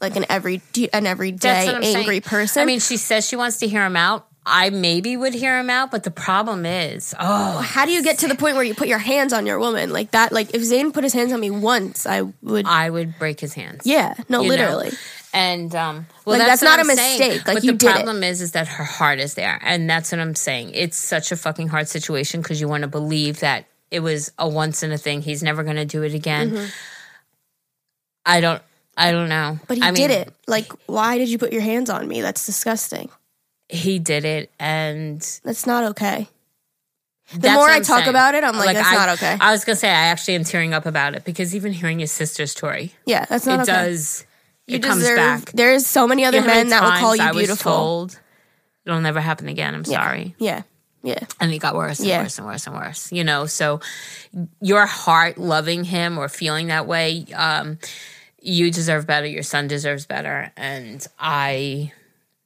like an every an everyday That's what I'm angry saying. person. I mean, she says she wants to hear him out. I maybe would hear him out, but the problem is, oh, how do you get to the point where you put your hands on your woman like that? Like if Zane put his hands on me once, I would. I would break his hands. yeah, no, you know? literally. And um, well, Like, that's what not I'm a saying. mistake. Like, but you the did problem is, is that her heart is there, and that's what I'm saying. It's such a fucking hard situation because you want to believe that it was a once in a thing. He's never going to do it again. I don't. I don't know. But he I did mean, it. Like, why did you put your hands on me? That's disgusting. He did it, and That's not okay. The That's more what I I'm talk saying. about it, I'm like, that's I, not okay. I was gonna say I actually am tearing up about it because even hearing his sister's story, yeah, that's not okay. it okay. does. You it comes deserve. back. There's so many other You know how men that will call times you I was beautiful. told, It'll never happen again. I'm sorry. Yeah, yeah. And it got worse and Yeah. worse and worse and worse. You know, so your heart loving him or feeling that way, um, you deserve better. Your son deserves better. And I,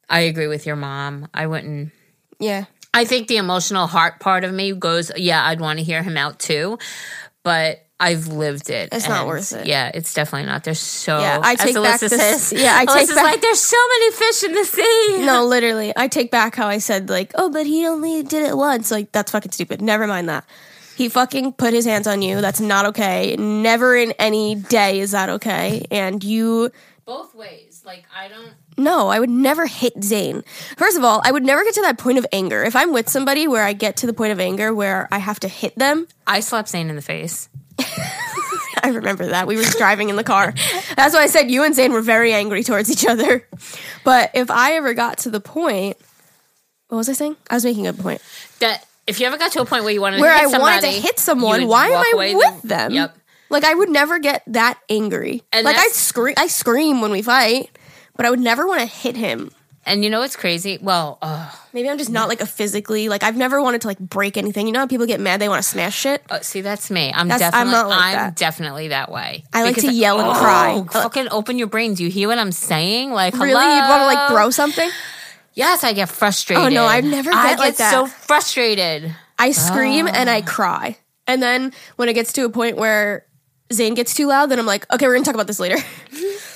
I agree with your mom. I wouldn't. Yeah. I think the emotional heart part of me goes, yeah, I'd want to hear him out too, but I've lived it. It's not worth it. Yeah, it's definitely not. There's so. Yeah, I take back this- says- yeah, I take back- like, there's so many fish in the sea. No, literally. I take back how I said, like, oh, but he only did it once. Like, that's fucking stupid. Never mind that. He fucking put his hands on you. That's not okay. Never in any day is that okay. And you, Both ways. Like, I don't. No, I would never hit Zane. First of all, I would never get to that point of anger. If I'm with somebody where I get to the point of anger where I have to hit them, I slapped Zane in the face. I remember that. We were driving in the car. That's why I said you and Zane were very angry towards each other. But if I ever got to the point, what was I saying? I was making a point. That if you ever got to a point where you wanted where to I hit somebody, wanted to hit someone, why am I with the- them? Yep. Like I would never get that angry. And like I scream, I scream when we fight, but I would never want to hit him. And you know what's crazy? Well, uh, Maybe I'm just not like a physically like I've never wanted to like break anything. You know how people get mad they want to smash shit. uh, see, that's me. I'm That's- I'm definitely, not like I'm that. definitely that way. I like to yell and oh, cry. Fucking open your brain. Do you hear what I'm saying? Like, Really, you'd want to like throw something? Yes, I get frustrated. Oh, no, I've never I get like that. so frustrated. I scream and Ah. I cry, and then when it gets to a point where Zane gets too loud, then I'm like, okay, we're gonna talk about this later.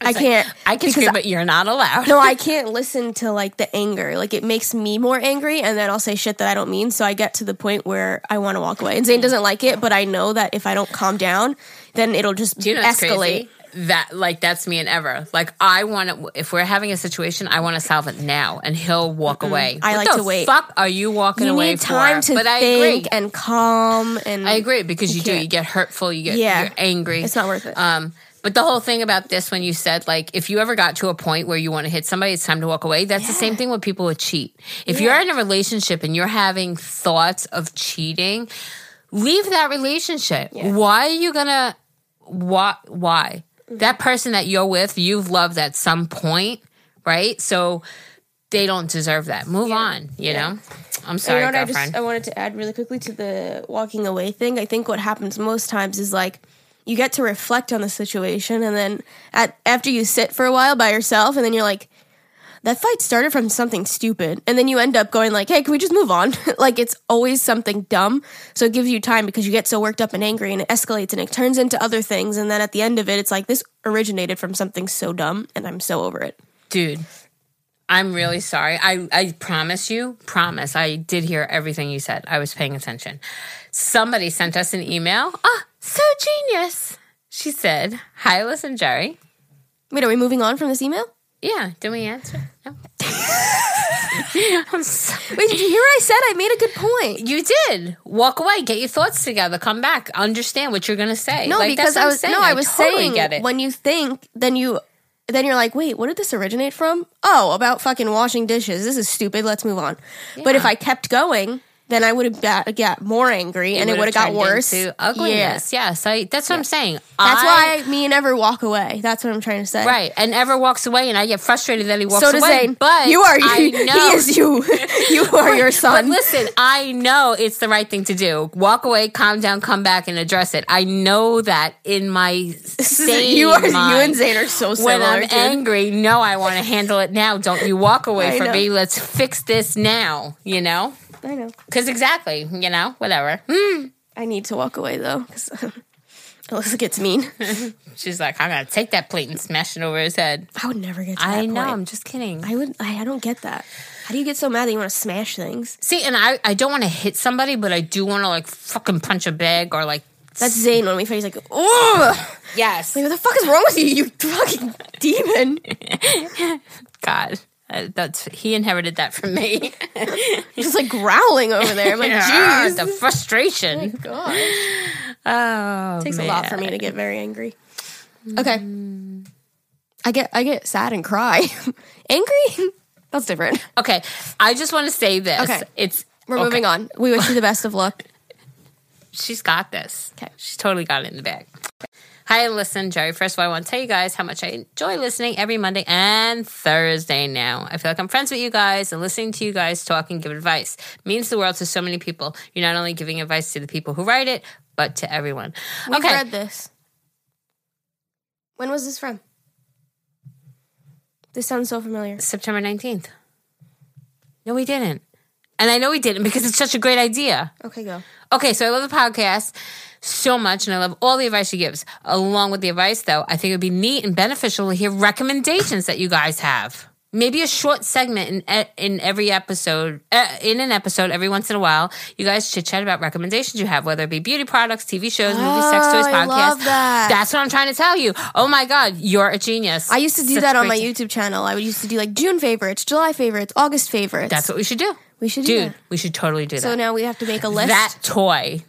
I can't. I can scream, but you're not allowed. no, I can't listen to like the anger. Like it makes me more angry, and then I'll say shit that I don't mean. So I get to the point where I want to walk away. And Zane doesn't like it, but I know that if I don't calm down, then it'll just Do you know escalate. That like that's me and ever. Like I want to. If we're having a situation, I want to solve it now, and he'll walk away. I What like the to wait. Fuck, are you walking You away need time for? to but I think and calm and I agree because you, do. You get hurtful. You get Yeah. you're angry. It's not worth it. Um, but the whole thing about this, when you said like, if you ever got to a point where you want to hit somebody, it's time to walk away. That's the same thing with people who cheat. If you're in a relationship and you're having thoughts of cheating, leave that relationship. Why are you gonna? Why? Why? Mm-hmm. That person that you're with, you've loved at some point, right? So they don't deserve that. Move on. You know. I'm You sorry, know what I girlfriend. just I wanted to add really quickly to the walking away thing. I think what happens most times is like you get to reflect on the situation and then at after you sit for a while by yourself and then you're like that fight started from something stupid. And then you end up going like hey can we just move on? Like it's always something dumb. So it gives you time because you get so worked up and angry and it escalates and it turns into other things. And then at the end of it it's like this originated from something so dumb and i'm so over it. Dude i'm really sorry. I i promise you promise. I did hear everything you said. I was paying attention. Somebody sent us an email. Ah so genius she said. Hi listen Geri. Wait are we moving on from this email? Yeah didn't we answer? No. I'm so wait did you hear what i said? I made a good point. You did. Walk away. Get your thoughts together. Come back. Understand what you're gonna say. No, Like, because that's what I I'm was saying. no, I was totally saying get it. when you think, then you then you're like, wait, what did this originate from? Oh, about fucking washing dishes. This is stupid. Let's move on. But if I kept going, then I would have got, got more angry and it would have got worse. ugliness. Yes, I. That's what I'm saying. That's I- why me and Ever walk away. That's what I'm trying to say. Right, and Ever walks away, and I get frustrated that he walks So away. Zane. But you are I you. know. He is you. you are your But son. listen, I know it's the right thing to do. Walk away, calm down, come back, and address it. I know that in my sane you are you and Zane are so similar. when I'm dude. angry, no, I want to handle it now. Don't you walk away from me. Let's fix this now. You know, I know. because exactly, you know, whatever. Hmm. I need to walk away though, because Alyssa gets mean. She's like, I'm gonna take that plate and smash it over his head. I would never get to that I know. point. I'm just kidding. I would. I, I don't get that. How do you get so mad that you want to smash things? See, and I, I don't want to hit somebody, but I do want to like fucking punch a bag or like That's Zane when we fight. He's like, oh, Yes. Like, what the fuck is wrong with you, you fucking demon? God. Uh, that's he inherited that from me. Just like growling over there. I'm like, jeez. the frustration. God. Oh, takes a lot for me to get very angry. Okay. I get I get sad and cry. angry? That's different. Okay, I just want to say this. Okay. It's We're okay. moving on. We wish you the best of luck. She's got this. Okay. She's totally got it in the bag. Hi, listen, Geri. First of all, I want to tell you guys how much I enjoy listening every Monday and Thursday now. I feel like I'm friends with you guys and listening to you guys talk and give advice means the world to so many people. You're not only giving advice to the people who write it, but to everyone. We've okay. read this. When was this from? This sounds so familiar. September 19th. No, we didn't. And I know we didn't because it's such a great idea. Okay, go. Okay, so I love the podcast so much and I love all the advice she gives. Along with the advice, though, I think it would be neat and beneficial to hear recommendations that you guys have. Maybe a short segment in in every episode, uh, in an episode every once in a while. You guys chit chat about recommendations you have, whether it be beauty products, TV shows, movies, sex toys, Oh, I podcasts. love that. That's what I'm trying to tell you. Oh my God, you're a genius. I used to do Such that on my great- YouTube channel. I would used to do like June favorites, July favorites, August favorites. That's what we should do. we should do. Dude, that. we should totally do that. So now we have to make a list. that toy.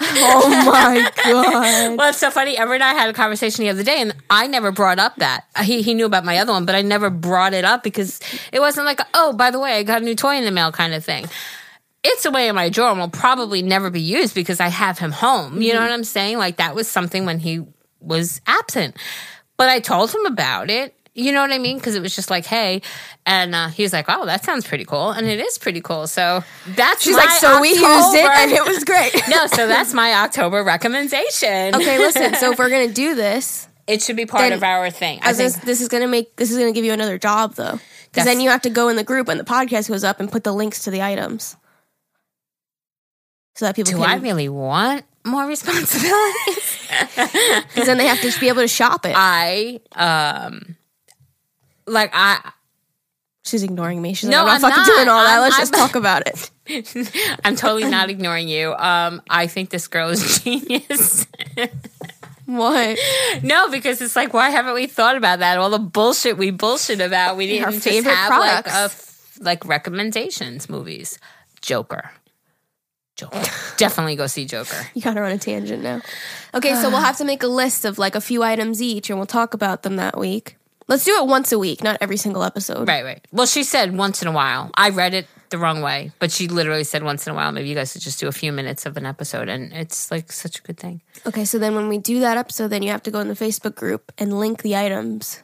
Oh my god. Well, it's so funny. Everett and I had a conversation the other day, and I never brought up that. He he knew about my other one, but I never brought it up because it wasn't like, oh, by the way, I got a new toy in the mail kind of thing. It's away in my drawer and will probably never be used because I have him home. You know mm-hmm. what I'm saying? Like that was something when he was absent. But I told him about it. You know what I mean? Because it was just like, hey, and uh, he was like, "Oh, that sounds pretty cool," and it is pretty cool. So that's She's like, so we used it and it was great. no, so that's my October recommendation. okay, listen. So if we're gonna do this, It should be part Then- of our thing. I as think this, this is gonna make this is gonna give you another job though, because then you have to go in the group when the podcast goes up and put the links to the items, so that people can do I really want more responsibilities? Because then they have to be able to shop it. I um like I She's ignoring me. She's No, like, I'm not I'm fucking not. doing all that. I'm- Let's just I'm- talk about it. I'm totally not ignoring you. Um I think this girl is genius. What? no, because it's like why haven't we thought about that? All the bullshit we bullshit about. We didn't Our just favorite have products. like a f- like recommendations movies. Joker. Joker. Definitely go see Joker. You got her run a tangent now. Okay, so we'll have to make a list of like a few items each, and we'll talk about them that week. Let's do it once a week, not every single episode. Right, right. Well, she said once in a while. I read it the wrong way, but she literally said once in a while. Maybe you guys should just do a few minutes of an episode, and it's like such a good thing. Okay, so then when we do that episode, then you have to go in the Facebook group and link the items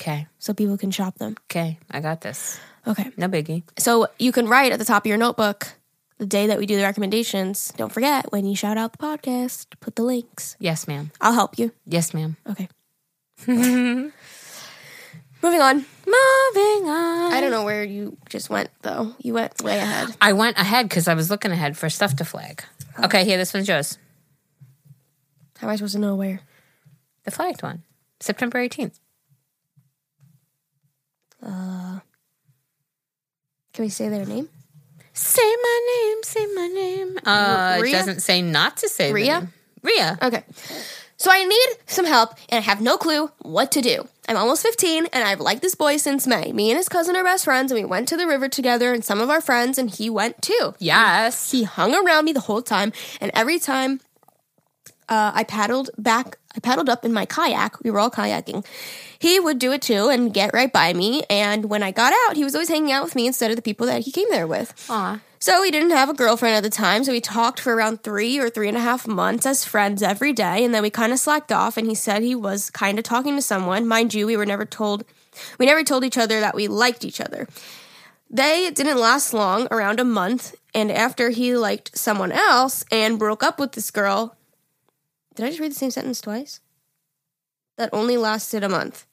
Okay, so people can shop them. okay, I got this. Okay. No biggie. So you can write at the top of your notebook the day that we do the recommendations. Don't forget when you shout out the podcast, put the links. Yes, ma'am. I'll help you. Yes, ma'am. Okay. Moving on. Moving on. I don't know where you just went though. You went way ahead. I went ahead because I was looking ahead for stuff to flag. Okay, here, this one's yours. How am I supposed to know where? The flagged one, September eighteenth. Uh, Can we say their name? Say my name. Say my name. Uh, it doesn't say not to say the Rhea? name. Rhea. Okay. So I need some help and I have no clue what to do. I'm almost 15 and I've liked this boy since May. Me and his cousin are best friends and we went to the river together and some of our friends and he went too. Yes. He hung around me the whole time and every time uh, I paddled back, I paddled up in my kayak. We were all kayaking. He would do it too and get right by me. And when I got out, he was always hanging out with me instead of the people that he came there with. Aw. So he didn't have a girlfriend at the time, so we talked for around three or three and a half months as friends every day, and then we kind of slacked off. And he said he was kind of talking to someone. Mind you, we were never told, we never told each other that we liked each other. They didn't last long, around a month, and after he liked someone else and broke up with this girl, did I just read the same sentence twice? That only lasted a month.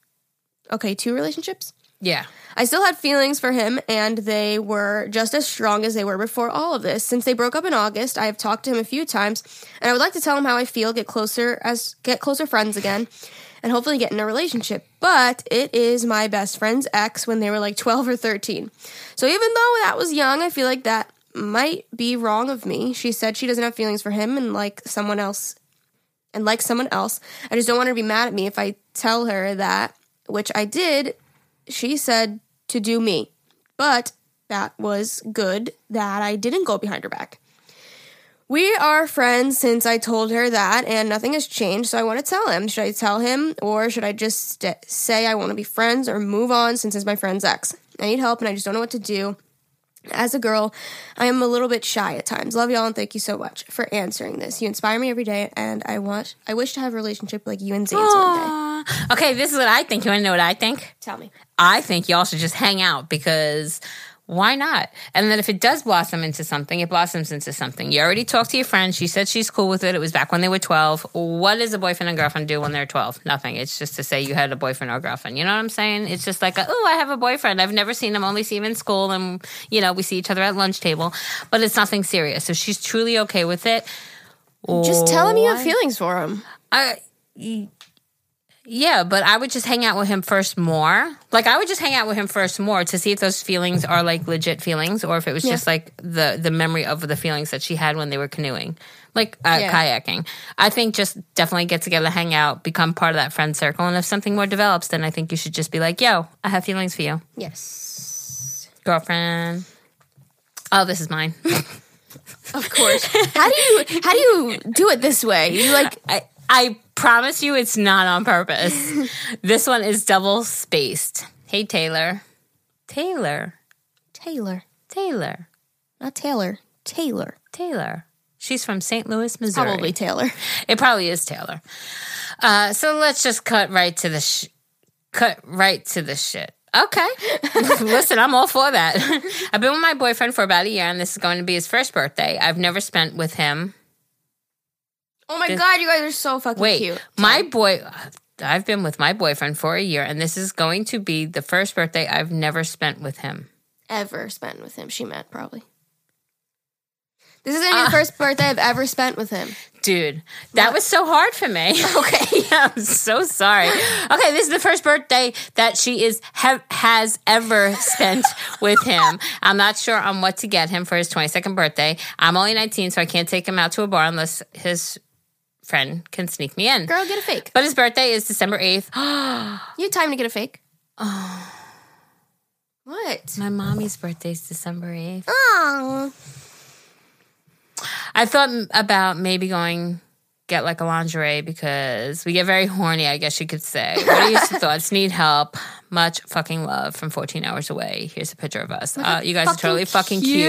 Okay, two relationships. Yeah. I still had feelings for him, and they were just as strong as they were before all of this. Since they broke up in August, I have talked to him a few times, and I would like to tell him how I feel, get closer as get closer friends again, and hopefully get in a relationship. But it is my best friend's ex when they were like twelve or thirteen. So even though that was young, I feel like that might be wrong of me. She said she doesn't have feelings for him, and like someone else and like someone else. I just don't want her to be mad at me if I tell her that, which I did. She said to do me, but that was good that I didn't go behind her back. We are friends since I told her that, and nothing has changed, so I want to tell him. Should I tell him, or should I just st- say I want to be friends or move on since he's my friend's ex? I need help, and I just don't know what to do. As a girl, I am a little bit shy at times. Love y'all, and thank you so much for answering this. You inspire me every day, and I want, I wish to have a relationship like you and Zane's one day. Okay, this is what I think. You want to know what I think? Tell me. I think y'all should just hang out because why not? And then if it does blossom into something, it blossoms into something. You already talked to your friend. She said she's cool with it. It was back when they were 12. What does a boyfriend and girlfriend do when they're 12? Nothing. It's just to say you had a boyfriend or girlfriend. You know what I'm saying? It's just like, oh, I have a boyfriend. I've never seen him, only see him in school. And, you know, we see each other at lunch table, but it's nothing serious. So she's truly okay with it. Just tell him you have feelings for him. I, yeah, but I would just hang out with him first more. Like I would just hang out with him first more to see if those feelings are like legit feelings, or if it was Yeah. just like the the memory of the feelings that she had when they were canoeing, like uh, Yeah. kayaking. I think just definitely get together, hang out, become part of that friend circle, and if something more develops, then I think you should just be like, "Yo, I have feelings for you, Yes. girlfriend." Oh, this is mine. Of course. how do you how do you do it this way? You like I I promise you, it's not on purpose. this one is double spaced. Hey, Taylor. Taylor. Taylor, Taylor. not Taylor. Taylor. Taylor. She's from St. Louis, Missouri. Probably Taylor. It probably is Taylor. Uh, so let's just cut right to the sh- cut right to the shit. Okay. Listen, I'm all for that. I've been with my boyfriend for about a year, and this is going to be his first birthday. I've never spent with him. Oh my This- god, you guys are so fucking Wait, cute. my boy. I've been with my boyfriend for a year, and this is going to be the first birthday I've never spent with him. Ever spent with him, she meant probably. This is gonna be the uh, first birthday I've ever spent with him. Dude, that was so hard for me. Okay, I'm so sorry. Okay, this is the first birthday that she is ha- has ever spent with him. I'm not sure on what to get him for his 22nd birthday. I'm only 19, so I can't take him out to a bar unless his friend can sneak me in. Girl, get a fake. But his birthday is December 8th. You have time to get a fake. Oh. What? My mommy's birthday is December 8th. Oh. I thought about maybe going get like a lingerie because we get very horny, I guess you could say. What are your thoughts? Need help. Much fucking love from 14 hours away. Here's a picture of us. Uh, you guys are totally fucking cute.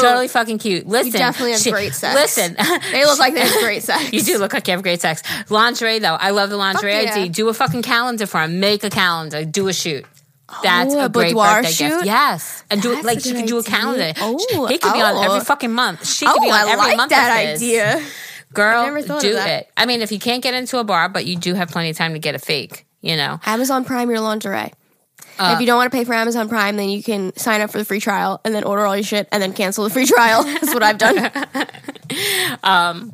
Totally fucking cute. Listen. definitely have she- great sex. Listen. They look like they have great sex. You do look like you have great sex. Lingerie, though. I love the lingerie yeah. ID. Do a fucking calendar for him. Make a calendar. Do a shoot. That's Oh, a a great boudoir birthday shoot? gift. Yes, and do it like she could do a calendar. Oh, he could be on oh. every fucking month. She could be Oh, on I every like month. that idea. Girl, do it. I mean, if you can't get into a bar, but you do have plenty of time to get a fake, you know. Amazon Prime your lingerie. Uh, if you don't want to pay for Amazon Prime, then you can sign up for the free trial and then order all your shit and then cancel the free trial. That's what I've done.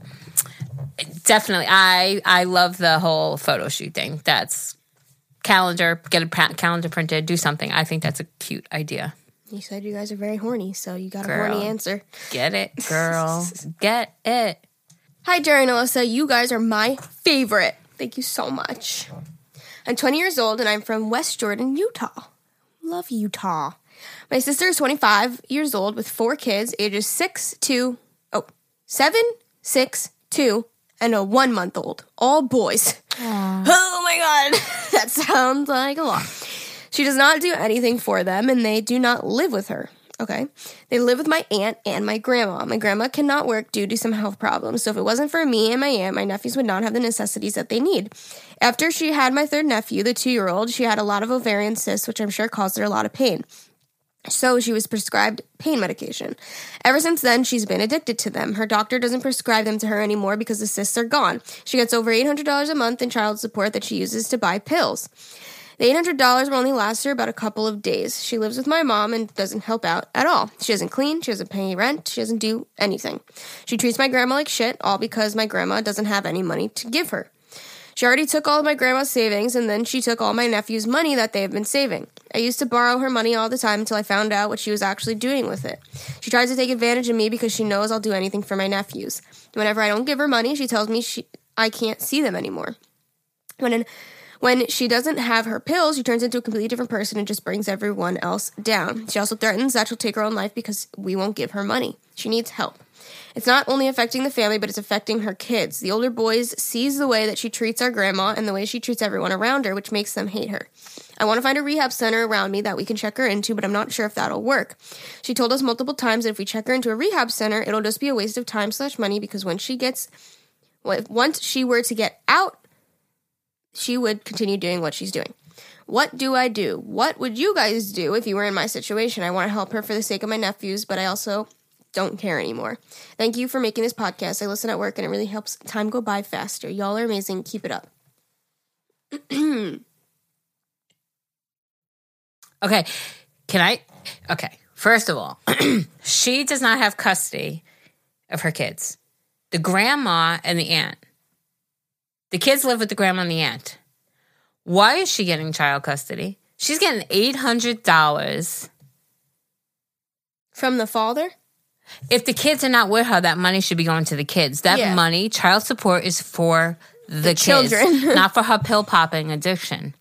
Definitely, I I love the whole photo shoot thing. That's calendar. Get a pa- calendar printed. Do something. I think that's a cute idea. You said you guys are very horny, so you got a horny answer. Get it, girl. Get it. Hi, Geri and Alyssa. You guys are my favorite. Thank you so much. I'm 20 years old and I'm from West Jordan, Utah. Love Utah. My sister is 25 years old with four kids, ages 6, 2, oh, 7, 6, 2, and a one month old. All boys. Oh my god. that sounds like a lot. She does not do anything for them and they do not live with her. Okay. They live with my aunt and my grandma. My grandma cannot work due to some health problems. So if it wasn't for me and my aunt, my nephews would not have the necessities that they need. After she had my third nephew, the two year old, she had a lot of ovarian cysts, which I'm sure caused her a lot of pain. So she was prescribed pain medication. Ever since then, she's been addicted to them. Her doctor doesn't prescribe them to her anymore because the cysts are gone. She gets over $800 a month in child support that she uses to buy pills. The $800 will only last her about a couple of days. She lives with my mom and doesn't help out at all. She doesn't clean, she doesn't pay rent, she doesn't do anything. She treats my grandma like shit, all because my grandma doesn't have any money to give her. She already took all of my grandma's savings and then she took all my nephew's money that they have been saving. I used to borrow her money all the time until I found out what she was actually doing with it. She tries to take advantage of me because she knows I'll do anything for my nephews. Whenever I don't give her money, she tells me she I can't see them anymore. When in, when she doesn't have her pills, she turns into a completely different person and just brings everyone else down. She also threatens that she'll take her own life because we won't give her money. She needs help. It's not only affecting the family, but it's affecting her kids. The older boys sees the way that she treats our grandma and the way she treats everyone around her, which makes them hate her. I want to find a rehab center around me that we can check her into, but I'm not sure if that'll work. She told us multiple times that if we check her into a rehab center, it'll just be a waste of time slash money because when she gets, once she were to get out, she would continue doing what she's doing. What do I do? What would you guys do if you were in my situation? I want to help her for the sake of my nephews, but I also don't care anymore. Thank you for making this podcast. I listen at work and it really helps time go by faster. Y'all are amazing. Keep it up. Okay. Can I? Okay. First of all, she does not have custody of her kids. The grandma and the aunt. The kids live with the grandma and the aunt. Why is she getting child custody? She's getting $800. From the father? If the kids are not with her, that money should be going to the kids. That Yeah. money, child support, is for the, kids, children. not for her pill popping addiction.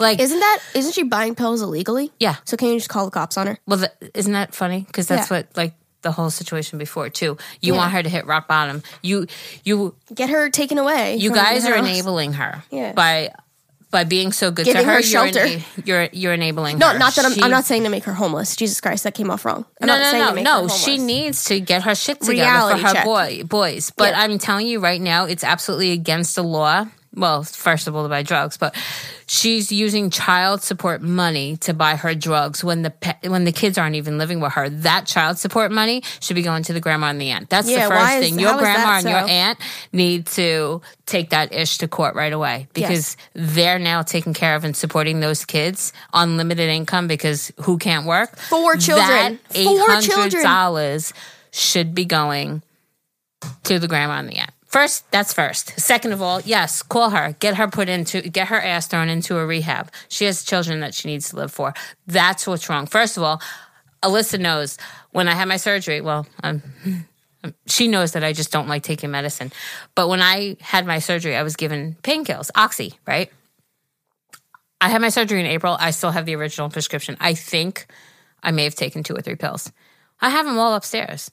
Like, Isn't that isn't she buying pills illegally? yeah. So can you just call the cops on her? Well, th- isn't that funny? Because that's Yeah. what like the whole situation before too. You Yeah. want her to hit rock bottom. You you Get her taken away. you guys are enabling her. Yeah. By by being so good Giving to her, her you're shelter. ena- You're, you're enabling No, her. not that I'm, She- I'm not saying to make her homeless. Jesus Christ, that came off wrong. I'm no, not no, saying no, to make no. She needs to get her shit together Reality for her check. boy boys. But Yeah. I'm telling you right now, it's absolutely against the law. Well, first of all, to buy drugs, but she's using child support money to buy her drugs when the pe- when the kids aren't even living with her. That child support money should be going to the grandma and the aunt. That's Yeah, the first is- thing. Your grandma and your aunt need to take that ish to court right away because they're now taking care of and supporting those kids on limited income because who can't work? Four children. That Four children. dollars should be going to the grandma and the aunt. First, that's first. Second of all, yes, call her, get her put into, get her ass thrown into a rehab. She has children that she needs to live for. That's what's wrong. First of all, Alyssa knows when I had my surgery. Well, um, she knows that I just don't like taking medicine. But when I had my surgery, I was given painkillers, oxy, right? I had my surgery in April. I still have the original prescription. I think I may have taken two or three pills. I have them all upstairs.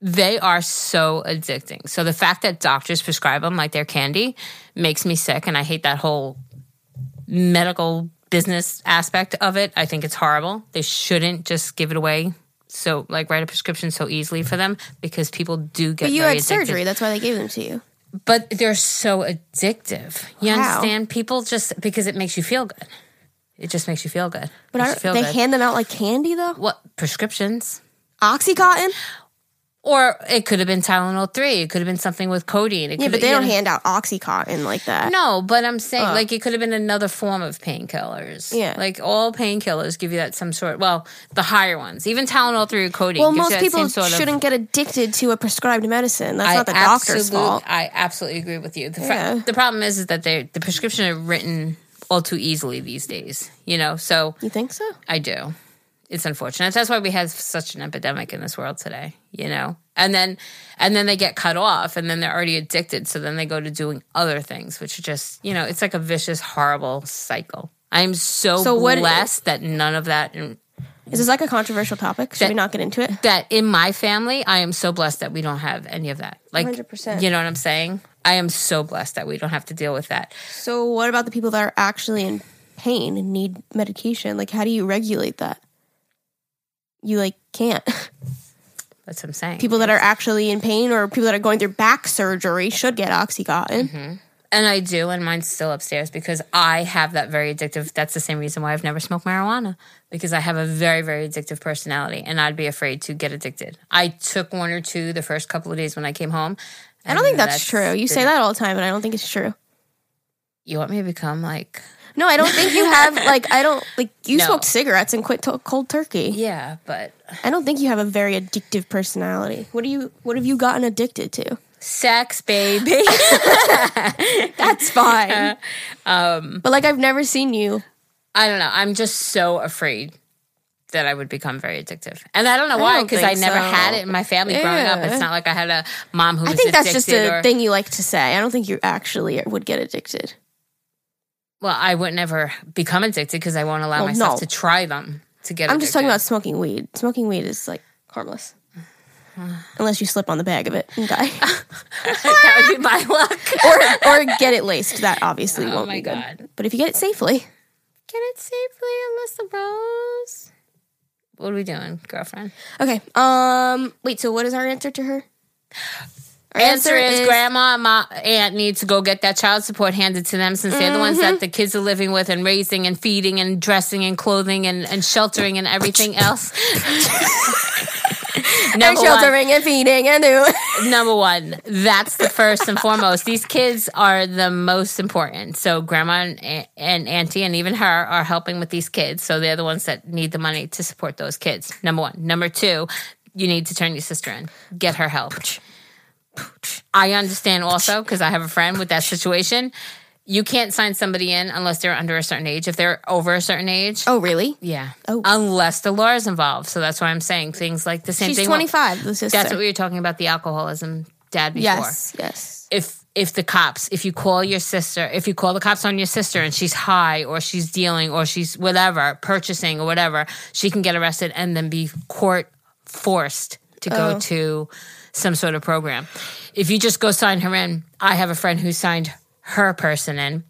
They are so addicting. So the fact that doctors prescribe them like they're candy makes me sick, and I hate that whole medical business aspect of it. I think it's horrible. They shouldn't just give it away. So, like, write a prescription so easily for them because people do get But you had addicted surgery. That's why they gave them to you. but they're so addictive. You How? understand? People just because it makes you feel good. It just makes you feel good. But makes are, you feel they good. hand them out like candy though. what prescriptions? Oxycontin. Or it could have been Tylenol three. It could have been something with codeine. It Yeah, but they don't know- hand out Oxycontin like that. No, but I'm saying like it could have been another form of painkillers. Yeah. like all painkillers give you that some sort. Well, the higher ones, even Tylenol three or codeine. Well, gives you most that people sort of- shouldn't get addicted to a prescribed medicine. That's I not the doctor's fault. I absolutely agree with you. The, Yeah. the problem is, is that they the prescription are written all too easily these days. You know, so You think so? I do. It's unfortunate. That's why we have such an epidemic in this world today, you know? And then and then they get cut off and then they're already addicted, so then they go to doing other things, which are just, you know, it's like a vicious, horrible cycle. I'm so, So what- blessed that none of that Is this like a controversial topic? Should That- we not get into it? that in my family, I am so blessed that we don't have any of that. Like 100%. you know what I'm saying? I am so blessed that we don't have to deal with that. So what about the people that are actually in pain and need medication? Like, how do you regulate that? You like can't. That's what I'm saying. people that are actually in pain or people that are going through back surgery should get Oxycontin. Mm-hmm. And I do, and mine's still upstairs because I have that very addictive. That's the same reason why I've never smoked marijuana because I have a very, very addictive personality, and I'd be afraid to get addicted. I took one or two the first couple of days when I came home. I don't think and that's, true. You say that all the time, but I don't think it's true. You want me to become like? No, I don't think you have like I don't like you No. smoked cigarettes and quit to- cold turkey. Yeah, but I don't think you have a very addictive personality. What do you what have you gotten addicted to? sex, baby. That's fine. um, but like I've never seen you. I don't know. I'm just so afraid that I would become very addictive. And I don't know why because I never so. had it in my family growing up. It's not like I had a mom who was I think that's just a or, thing you like to say. I don't think you actually would get addicted. Well, I would never become addicted because I won't allow Well, myself no. to try them to get I'm just talking about smoking weed. Smoking weed is like harmless. Unless you slip on the bag of it and die. that would be my luck. or or get it laced. That obviously Oh won't my be good. God. But if you get it safely, Get it safely, unless the Rose. What are we doing, girlfriend? Okay. Um. Wait. So what is our answer to her? Our Answer, is, grandma, and mom, aunt need to go get that child support handed to them since they're the ones Mm-hmm. that the kids are living with and raising and feeding and dressing and clothing and, and sheltering and everything else. and number, one, sheltering and feeding and do. number one, that's the first and foremost. These kids are the most important. So grandma and, and auntie and even her are helping with these kids. So they're the ones that need the money to support those kids. Number one. Number two, you need to turn your sister in. Get her help. I understand also because I have a friend with that situation. You can't sign somebody in unless they're under a certain age. If they're over a certain age, Oh, really? yeah. Oh. Unless the law is involved. So that's why I'm saying things like the same She's thing. 25. The sister. That's what we were talking about the alcoholism dad before. Yes. Yes. If if the cops, if you call your sister, if you call the cops on your sister and she's high or she's dealing or she's whatever, purchasing or whatever, she can get arrested and then be court forced to go oh. to some sort of program. If you just go sign her in, I have a friend who signed her person in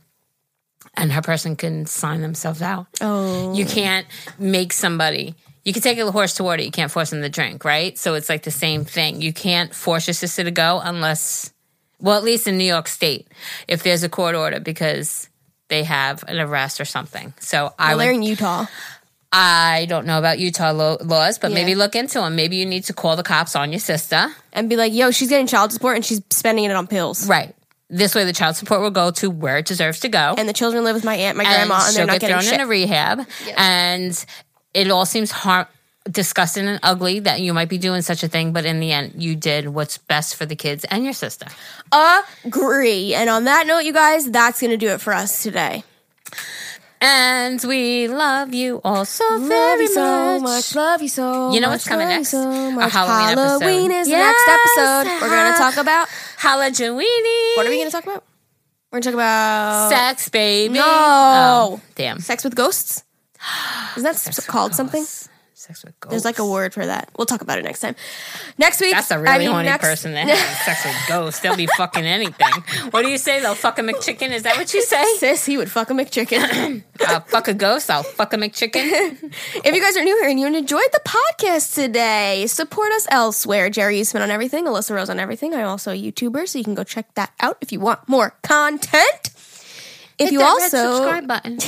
and her person can sign themselves out. Oh. You can't make somebody. You can take a horse to water. You can't force them to drink, right? So it's like the same thing. You can't force your sister to go unless, well, at least in New York State, if there's a court order because they have an arrest or something. So I Well, they're would, in Utah. I don't know about Utah lo- laws, but Yeah. maybe look into them. Maybe you need to call the cops on your sister. And be like, yo, she's getting child support and she's spending it on pills. Right. This way, the child support will go to where it deserves to go. And the children live with my aunt, my grandma, and they're not get getting thrown shit. in a rehab. And it all seems har- disgusting and ugly that you might be doing such a thing, but in the end, you did what's best for the kids and your sister. Agree. And on that note, you guys, that's going to do it for us today. And we love you all so Love very you so much. much. Love you so much. You know much, what's coming next? So A much. Halloween episode. Halloween is Yes, the next episode. We're going to talk about. Halloween. What are we going to talk about? We're going to talk about Sex, baby. No. Oh, damn. sex with ghosts. Isn't that called something? Sex with ghosts. There's like a word for that. We'll talk about it next time. Next week. That's a really I mean, horny next- person that eh? has sex with ghosts. They'll be fucking anything. What do you say? They'll fuck a McChicken? Is that what you say? Sis, he would fuck a McChicken. I'll fuck a ghost. I'll fuck a McChicken. if you guys are new here and you enjoyed the podcast today, support us elsewhere. Geri Eastman on everything, Alyssa Rose on everything. I'm also a YouTuber, so you can go check that out if you want more content. If you Hit red also subscribe button.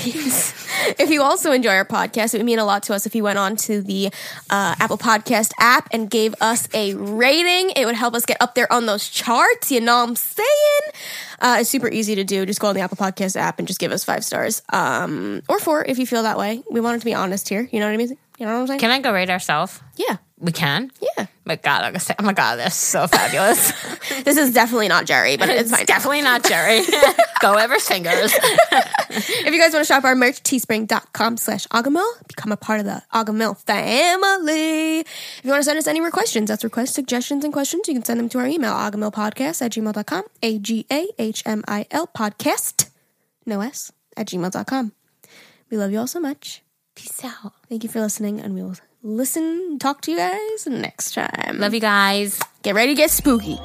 if you also enjoy our podcast, it would mean a lot to us if you went on to the uh, Apple Podcast app and gave us a rating. It would help us get up there on those charts. You know what I'm saying? Uh, it's super easy to do. Just go on the Apple Podcast app and just give us five stars, um, or four if you feel that way. We wanted to be honest here. You know what I mean? You know what I'm saying? Can I go rate ourselves? yeah, We can. yeah. My God, I'm gonna say, oh my God, that's so fabulous. This is definitely not Geri, but it's fine. Definitely not Geri. go Ever's fingers. If you guys want to shop our merch, teespring.com slash Agahmil. Become a part of the Agahmil family. If you want to send us any more questions, that's requests, suggestions, and questions, you can send them to our email, agahmilpodcast at gmail.com. A-G-A-H-M-I-L podcast, no S, at gmail.com. We love you all so much. Peace out. Thank you for listening, and we will listen, talk to you guys next time. Love you guys. Get ready to get spooky.